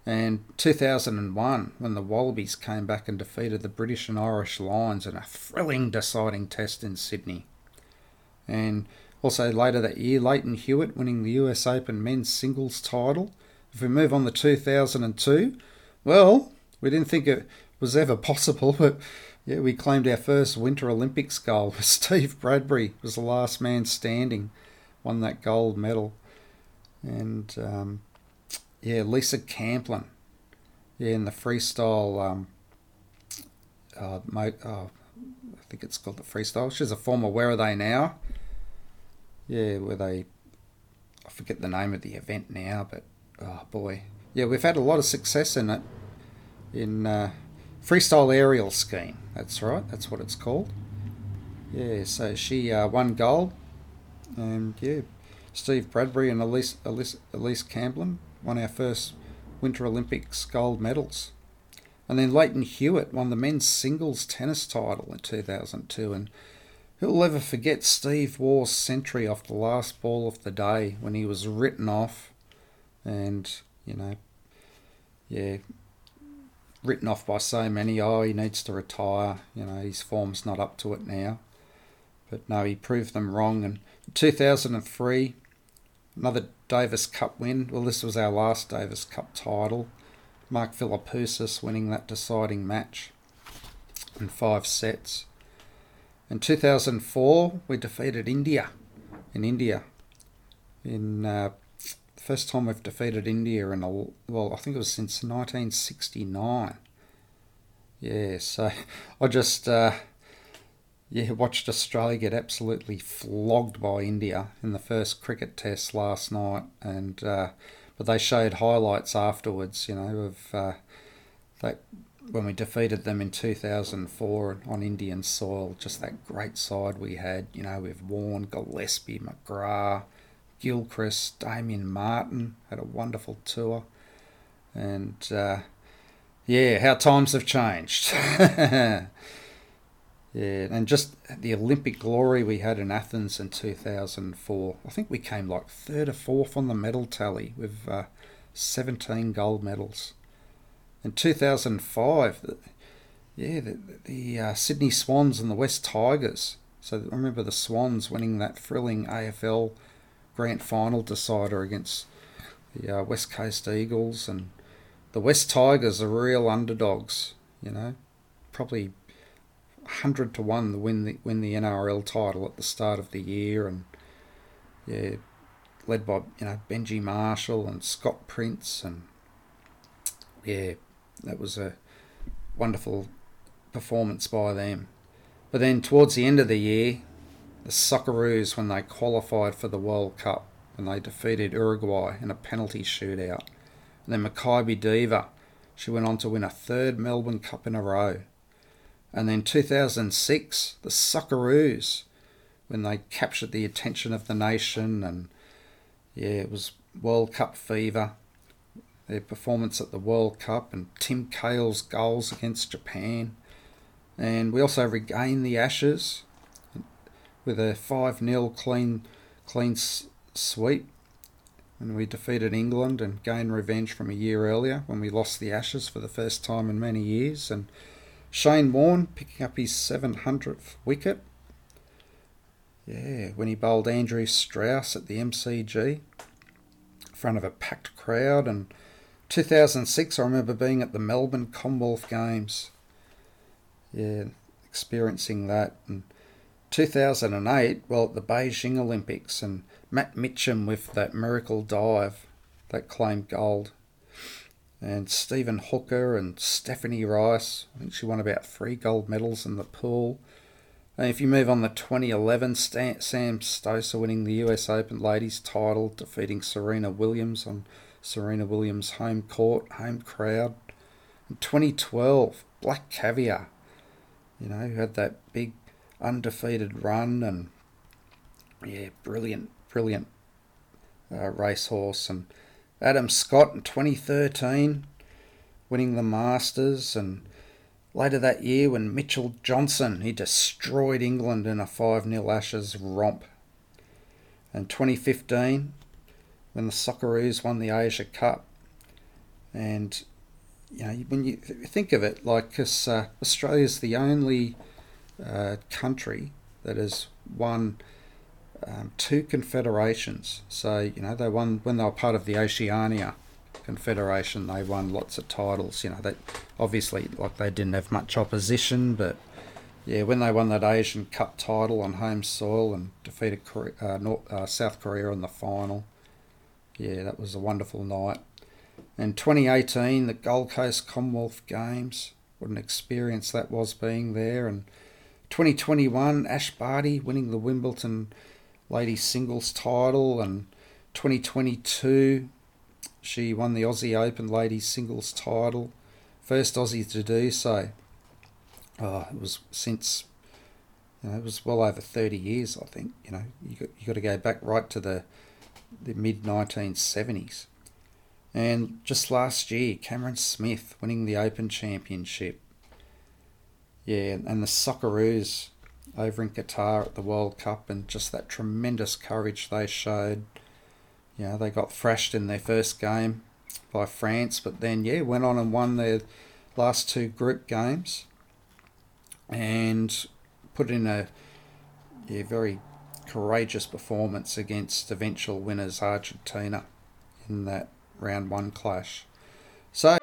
And 2001, when the Wallabies came back and defeated the British and Irish Lions in a thrilling deciding test in Sydney. And also later that year, Lleyton Hewitt winning the US Open men's singles title if we move on to 2002, well, we didn't think it was ever possible, (laughs) but yeah, we claimed our first Winter Olympics gold. With (laughs) Steve Bradbury was the last man standing, won that gold medal. And um, yeah, Lisa Camplin, yeah, in the freestyle, um, uh, oh, I think it's called the freestyle. She's a former Where Are They Now? Yeah, where they, I forget the name of the event now, but oh boy, yeah, we've had a lot of success in it. In uh, freestyle aerial scheme. that's right, that's what it's called. Yeah, so she uh, won gold, and yeah, Steve Bradbury and Elise, Elise, Elise Camplin won our first Winter Olympics gold medals. And then Lleyton Hewitt won the men's singles tennis title in 2002. And who'll ever forget Steve Waugh's century off the last ball of the day when he was written off and you know, yeah, written off by so many. Oh, he needs to retire. You know, his form's not up to it now. But no, he proved them wrong. And 2003, another Davis Cup win. Well, this was our last Davis Cup title. Mark Philippoussis winning that deciding match in five sets. In 2004, we defeated India in India in uh, first time we've defeated India in a well, I think it was since 1969. Yeah, so (laughs) I just uh, yeah watched Australia get absolutely flogged by India in the first cricket test last night, and uh, but they showed highlights afterwards. You know of uh, that when we defeated them in 2004 on Indian soil, just that great side we had. You know with Warne, Gillespie, McGrath. Gilchrist, Damien Martyn had a wonderful tour. And uh, yeah, how times have changed. (laughs) yeah, and just the Olympic glory we had in Athens in 2004. I think we came like third or fourth on the medal tally with uh, 17 gold medals. In 2005, the, yeah, the, the uh, Sydney Swans and the West Tigers. So I remember the Swans winning that thrilling AFL grand final decider against the uh, West Coast Eagles and the West Tigers are real underdogs. You know, probably hundred to one to win the win the NRL title at the start of the year, and yeah, led by you know Benji Marshall and Scott Prince, and yeah, that was a wonderful performance by them. But then towards the end of the year, the Socceroos when they qualified for the World Cup when they defeated Uruguay in a penalty shootout. And then Makybe Diva, she went on to win a third Melbourne Cup in a row. And then 2006, the Socceroos, when they captured the attention of the nation, and yeah, it was World Cup fever. Their performance at the World Cup and Tim Cahill's goals against Japan. And we also regained the Ashes with a 5 0 clean, clean sweep and we defeated England and gained revenge from a year earlier when we lost the Ashes for the first time in many years. And Shane Warne picking up his 700th wicket. Yeah, when he bowled Andrew Strauss at the MCG in front of a packed crowd. And 2006, I remember being at the Melbourne Commonwealth Games. Yeah, experiencing that. And 2008, well, at the Beijing Olympics, and Matt Mitcham with that miracle dive that claimed gold. And Stephen Hooker and Stephanie Rice, I think she won about three gold medals in the pool. And if you move on to 2011, Sam Stosur winning the US Open ladies title, defeating Serena Williams on Serena Williams' home court, home crowd. In 2012, Black Caviar, you know, who had that big undefeated run and yeah, brilliant, brilliant uh, racehorse. And Adam Scott in 2013 winning the Masters and later that year when Mitchell Johnson he destroyed England in a 5 0 Ashes romp. And 2015 when the Socceroos won the Asia Cup. And you know when you think of it, like because uh, Australia's the only uh, country that has won um, two confederations. So you know they won when they were part of the Oceania Confederation. They won lots of titles. You know obviously like they didn't have much opposition, but yeah, when they won that Asian Cup title on home soil and defeated Korea, uh, North, uh, South Korea in the final, yeah, that was a wonderful night. In 2018, the Gold Coast Commonwealth Games, what an experience that was being there, and 2021, Ash Barty winning the Wimbledon ladies singles title, and 2022, she won the Aussie Open ladies singles title. First Aussie to do so. Oh, it was since, you know, it was well over 30 years, I think. You know, you got, you got to go back right to the, the mid 1970s. And just last year, Cameron Smith winning the Open Championship. Yeah, and the Socceroos over in Qatar at the World Cup and just that tremendous courage they showed. You know, they got thrashed in their first game by France, but then, yeah, went on and won their last two group games and put in a yeah, very courageous performance against eventual winners Argentina in that round one clash. So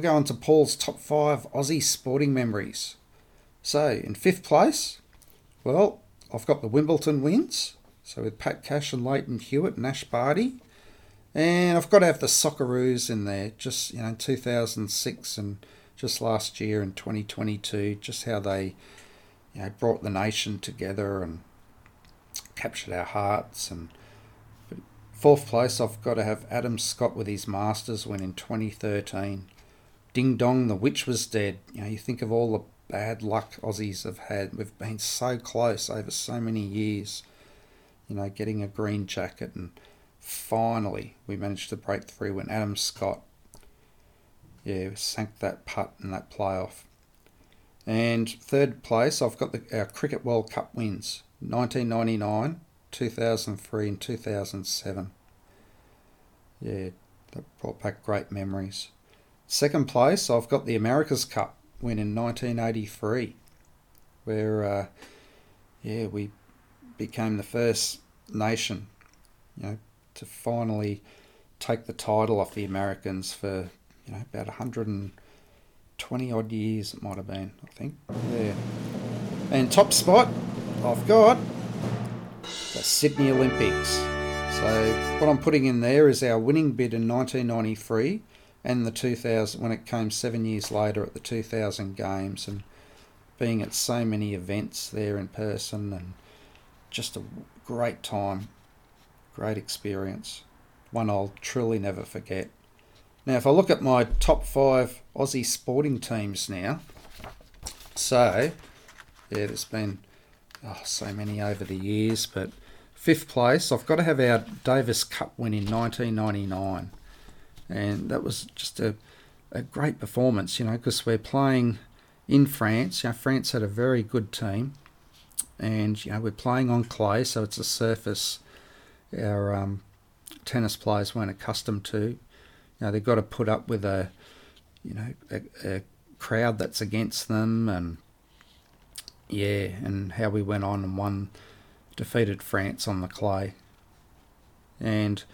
we're going to Paul's top five Aussie sporting memories. So, in fifth place, well, I've got the Wimbledon wins. So, with Pat Cash and Lleyton Hewitt and Ash Barty. And I've got to have the Socceroos in there, just, you know, 2006 and just last year in 2022, just how they, you know, brought the nation together and captured our hearts. And fourth place, I've got to have Adam Scott with his Masters win in 2013. Ding dong, the witch was dead. You know, you think of all the bad luck Aussies have had. We've been so close over so many years, you know, getting a green jacket. And finally, we managed to break through when Adam Scott, yeah, sank that putt in that playoff. And third place, I've got the, our Cricket World Cup wins 1999, 2003, and 2007. Yeah, that brought back great memories. Second place, I've got the America's Cup win in 1983, where, uh, yeah, we became the first nation, you know, to finally take the title off the Americans for you know about 120 odd years. It might have been, I think. Yeah. And top spot, I've got the Sydney Olympics. So what I'm putting in there is our winning bid in 1993 and the 2000 when it came seven years later at the 2000 games and being at so many events there in person and just a great time, great experience, one I'll truly never forget. Now, if I look at my top five Aussie sporting teams now, so yeah, there's been oh, so many over the years, but fifth place, I've got to have our Davis Cup win in 1999 and that was just a, a great performance, you know, because we're playing in France. You know, France had a very good team, and you know we're playing on clay, so it's a surface our um, tennis players weren't accustomed to. You know, they've got to put up with a, you know, a, a crowd that's against them, and yeah, and how we went on and won, defeated France on the clay, and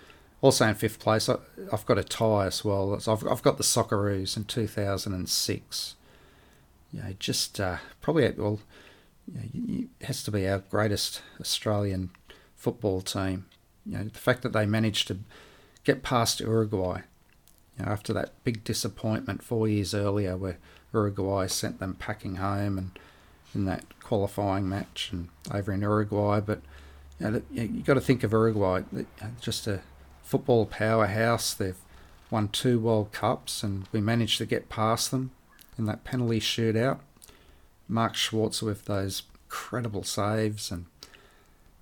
also in fifth place, I, have got a tie as well. So I've, I've got the Socceroos in 2006. You know, just uh, probably, well, you it has to be our greatest Australian football team. You know, the fact that they managed to get past Uruguay, you know, after that big disappointment four years earlier where Uruguay sent them packing home and in that qualifying match and over in Uruguay. But you know, you've got to think of Uruguay, just a football powerhouse. They've won two World Cups, and we managed to get past them in that penalty shootout. Mark Schwarzer with those incredible saves, and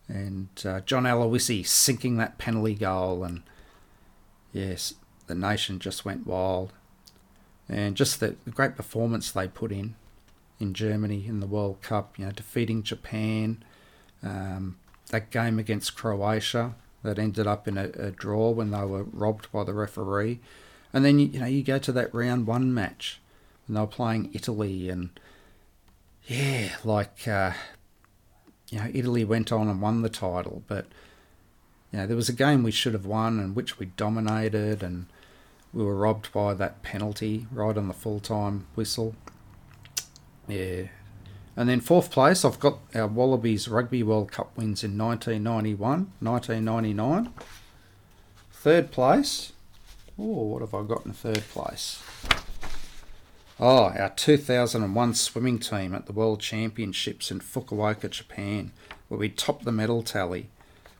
and uh, John Aloisi sinking that penalty goal, and yes, the nation just went wild, and just the, the great performance they put in in Germany in the World Cup. You know, defeating Japan. Um, that game against Croatia, that ended up in a, a, draw when they were robbed by the referee. And then you, you know you go to that round one match when they were playing Italy and yeah, like uh, you know Italy went on and won the title, but you know there was a game we should have won and which we dominated and we were robbed by that penalty right on the full time whistle. Yeah, and then fourth place, I've got our Wallabies Rugby World Cup wins in 1991, 1999. Third place, oh, what have I got in third place? Oh, our 2001 swimming team at the World Championships in Fukuoka, Japan, where we topped the medal tally.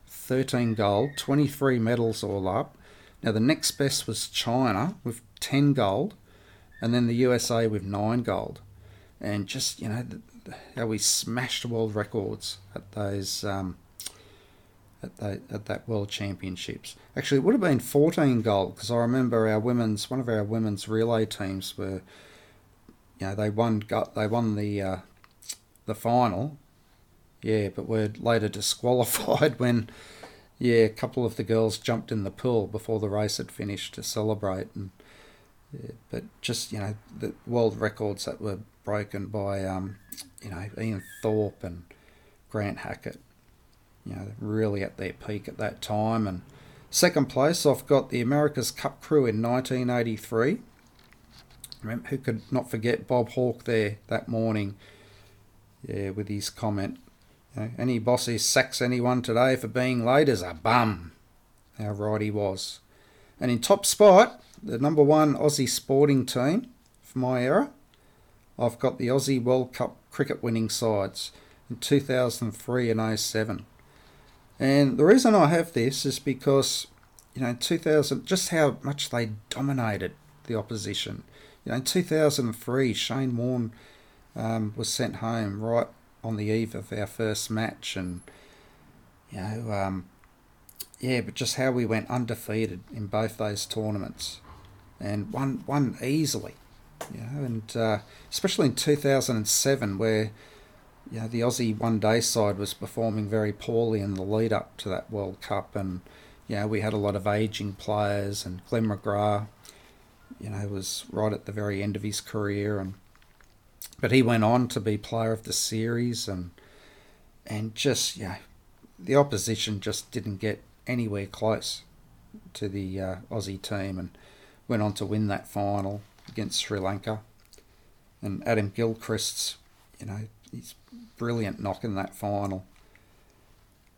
13 gold, 23 medals all up. Now, the next best was China with 10 gold, and then the USA with 9 gold. And just, you know, how we smashed world records at those um, at, the, at that World Championships. Actually, it would have been 14 gold because I remember our women's one of our women's relay teams were, you know, they won got they won the uh, the final, yeah, but were later disqualified (laughs) when, yeah, a couple of the girls jumped in the pool before the race had finished to celebrate and. But just you know the world records that were broken by um, you know, Ian Thorpe and Grant Hackett, you know, really at their peak at that time. And second place, I've got the America's Cup crew in 1983. Remember, who could not forget Bob Hawke there that morning? Yeah, with his comment, you know, any bossy sacks anyone today for being late is a bum. How right he was. And in top spot, the number one Aussie sporting team for my era, I've got the Aussie World Cup cricket winning sides in 2003 and 07. And the reason I have this is because, you know, in 2000, just how much they dominated the opposition. You know, in 2003, Shane Warne um, was sent home right on the eve of our first match, and you know, um, yeah, but just how we went undefeated in both those tournaments, and won won easily. You know, and uh, especially in 2007, where you know, the Aussie one day side was performing very poorly in the lead up to that World Cup, and you know, we had a lot of aging players, and Glenn McGrath, you know, was right at the very end of his career, and but he went on to be player of the series, and and just yeah, the opposition just didn't get anywhere close to the uh, Aussie team and went on to win that final against Sri Lanka. And Adam Gilchrist's, you know, he's brilliant knocking that final.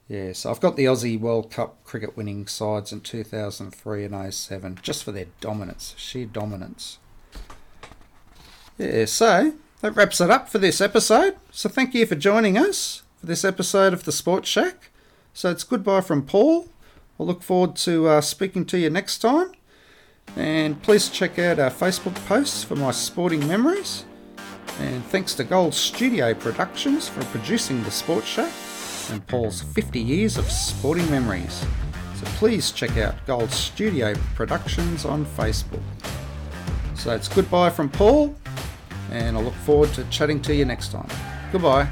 Yeah, so I've got the Aussie World Cup cricket winning sides in 2003 and 07 just for their dominance, sheer dominance. Yeah, so that wraps it up for this episode. So thank you for joining us for this episode of the Sports Shack. So it's goodbye from Paul. I look forward to uh, speaking to you next time. And please check out our Facebook posts for my sporting memories. And thanks to Gold Studio Productions for producing the Sports Show and Paul's 50 years of sporting memories. So please check out Gold Studio Productions on Facebook. So it's goodbye from Paul, and I look forward to chatting to you next time. Goodbye.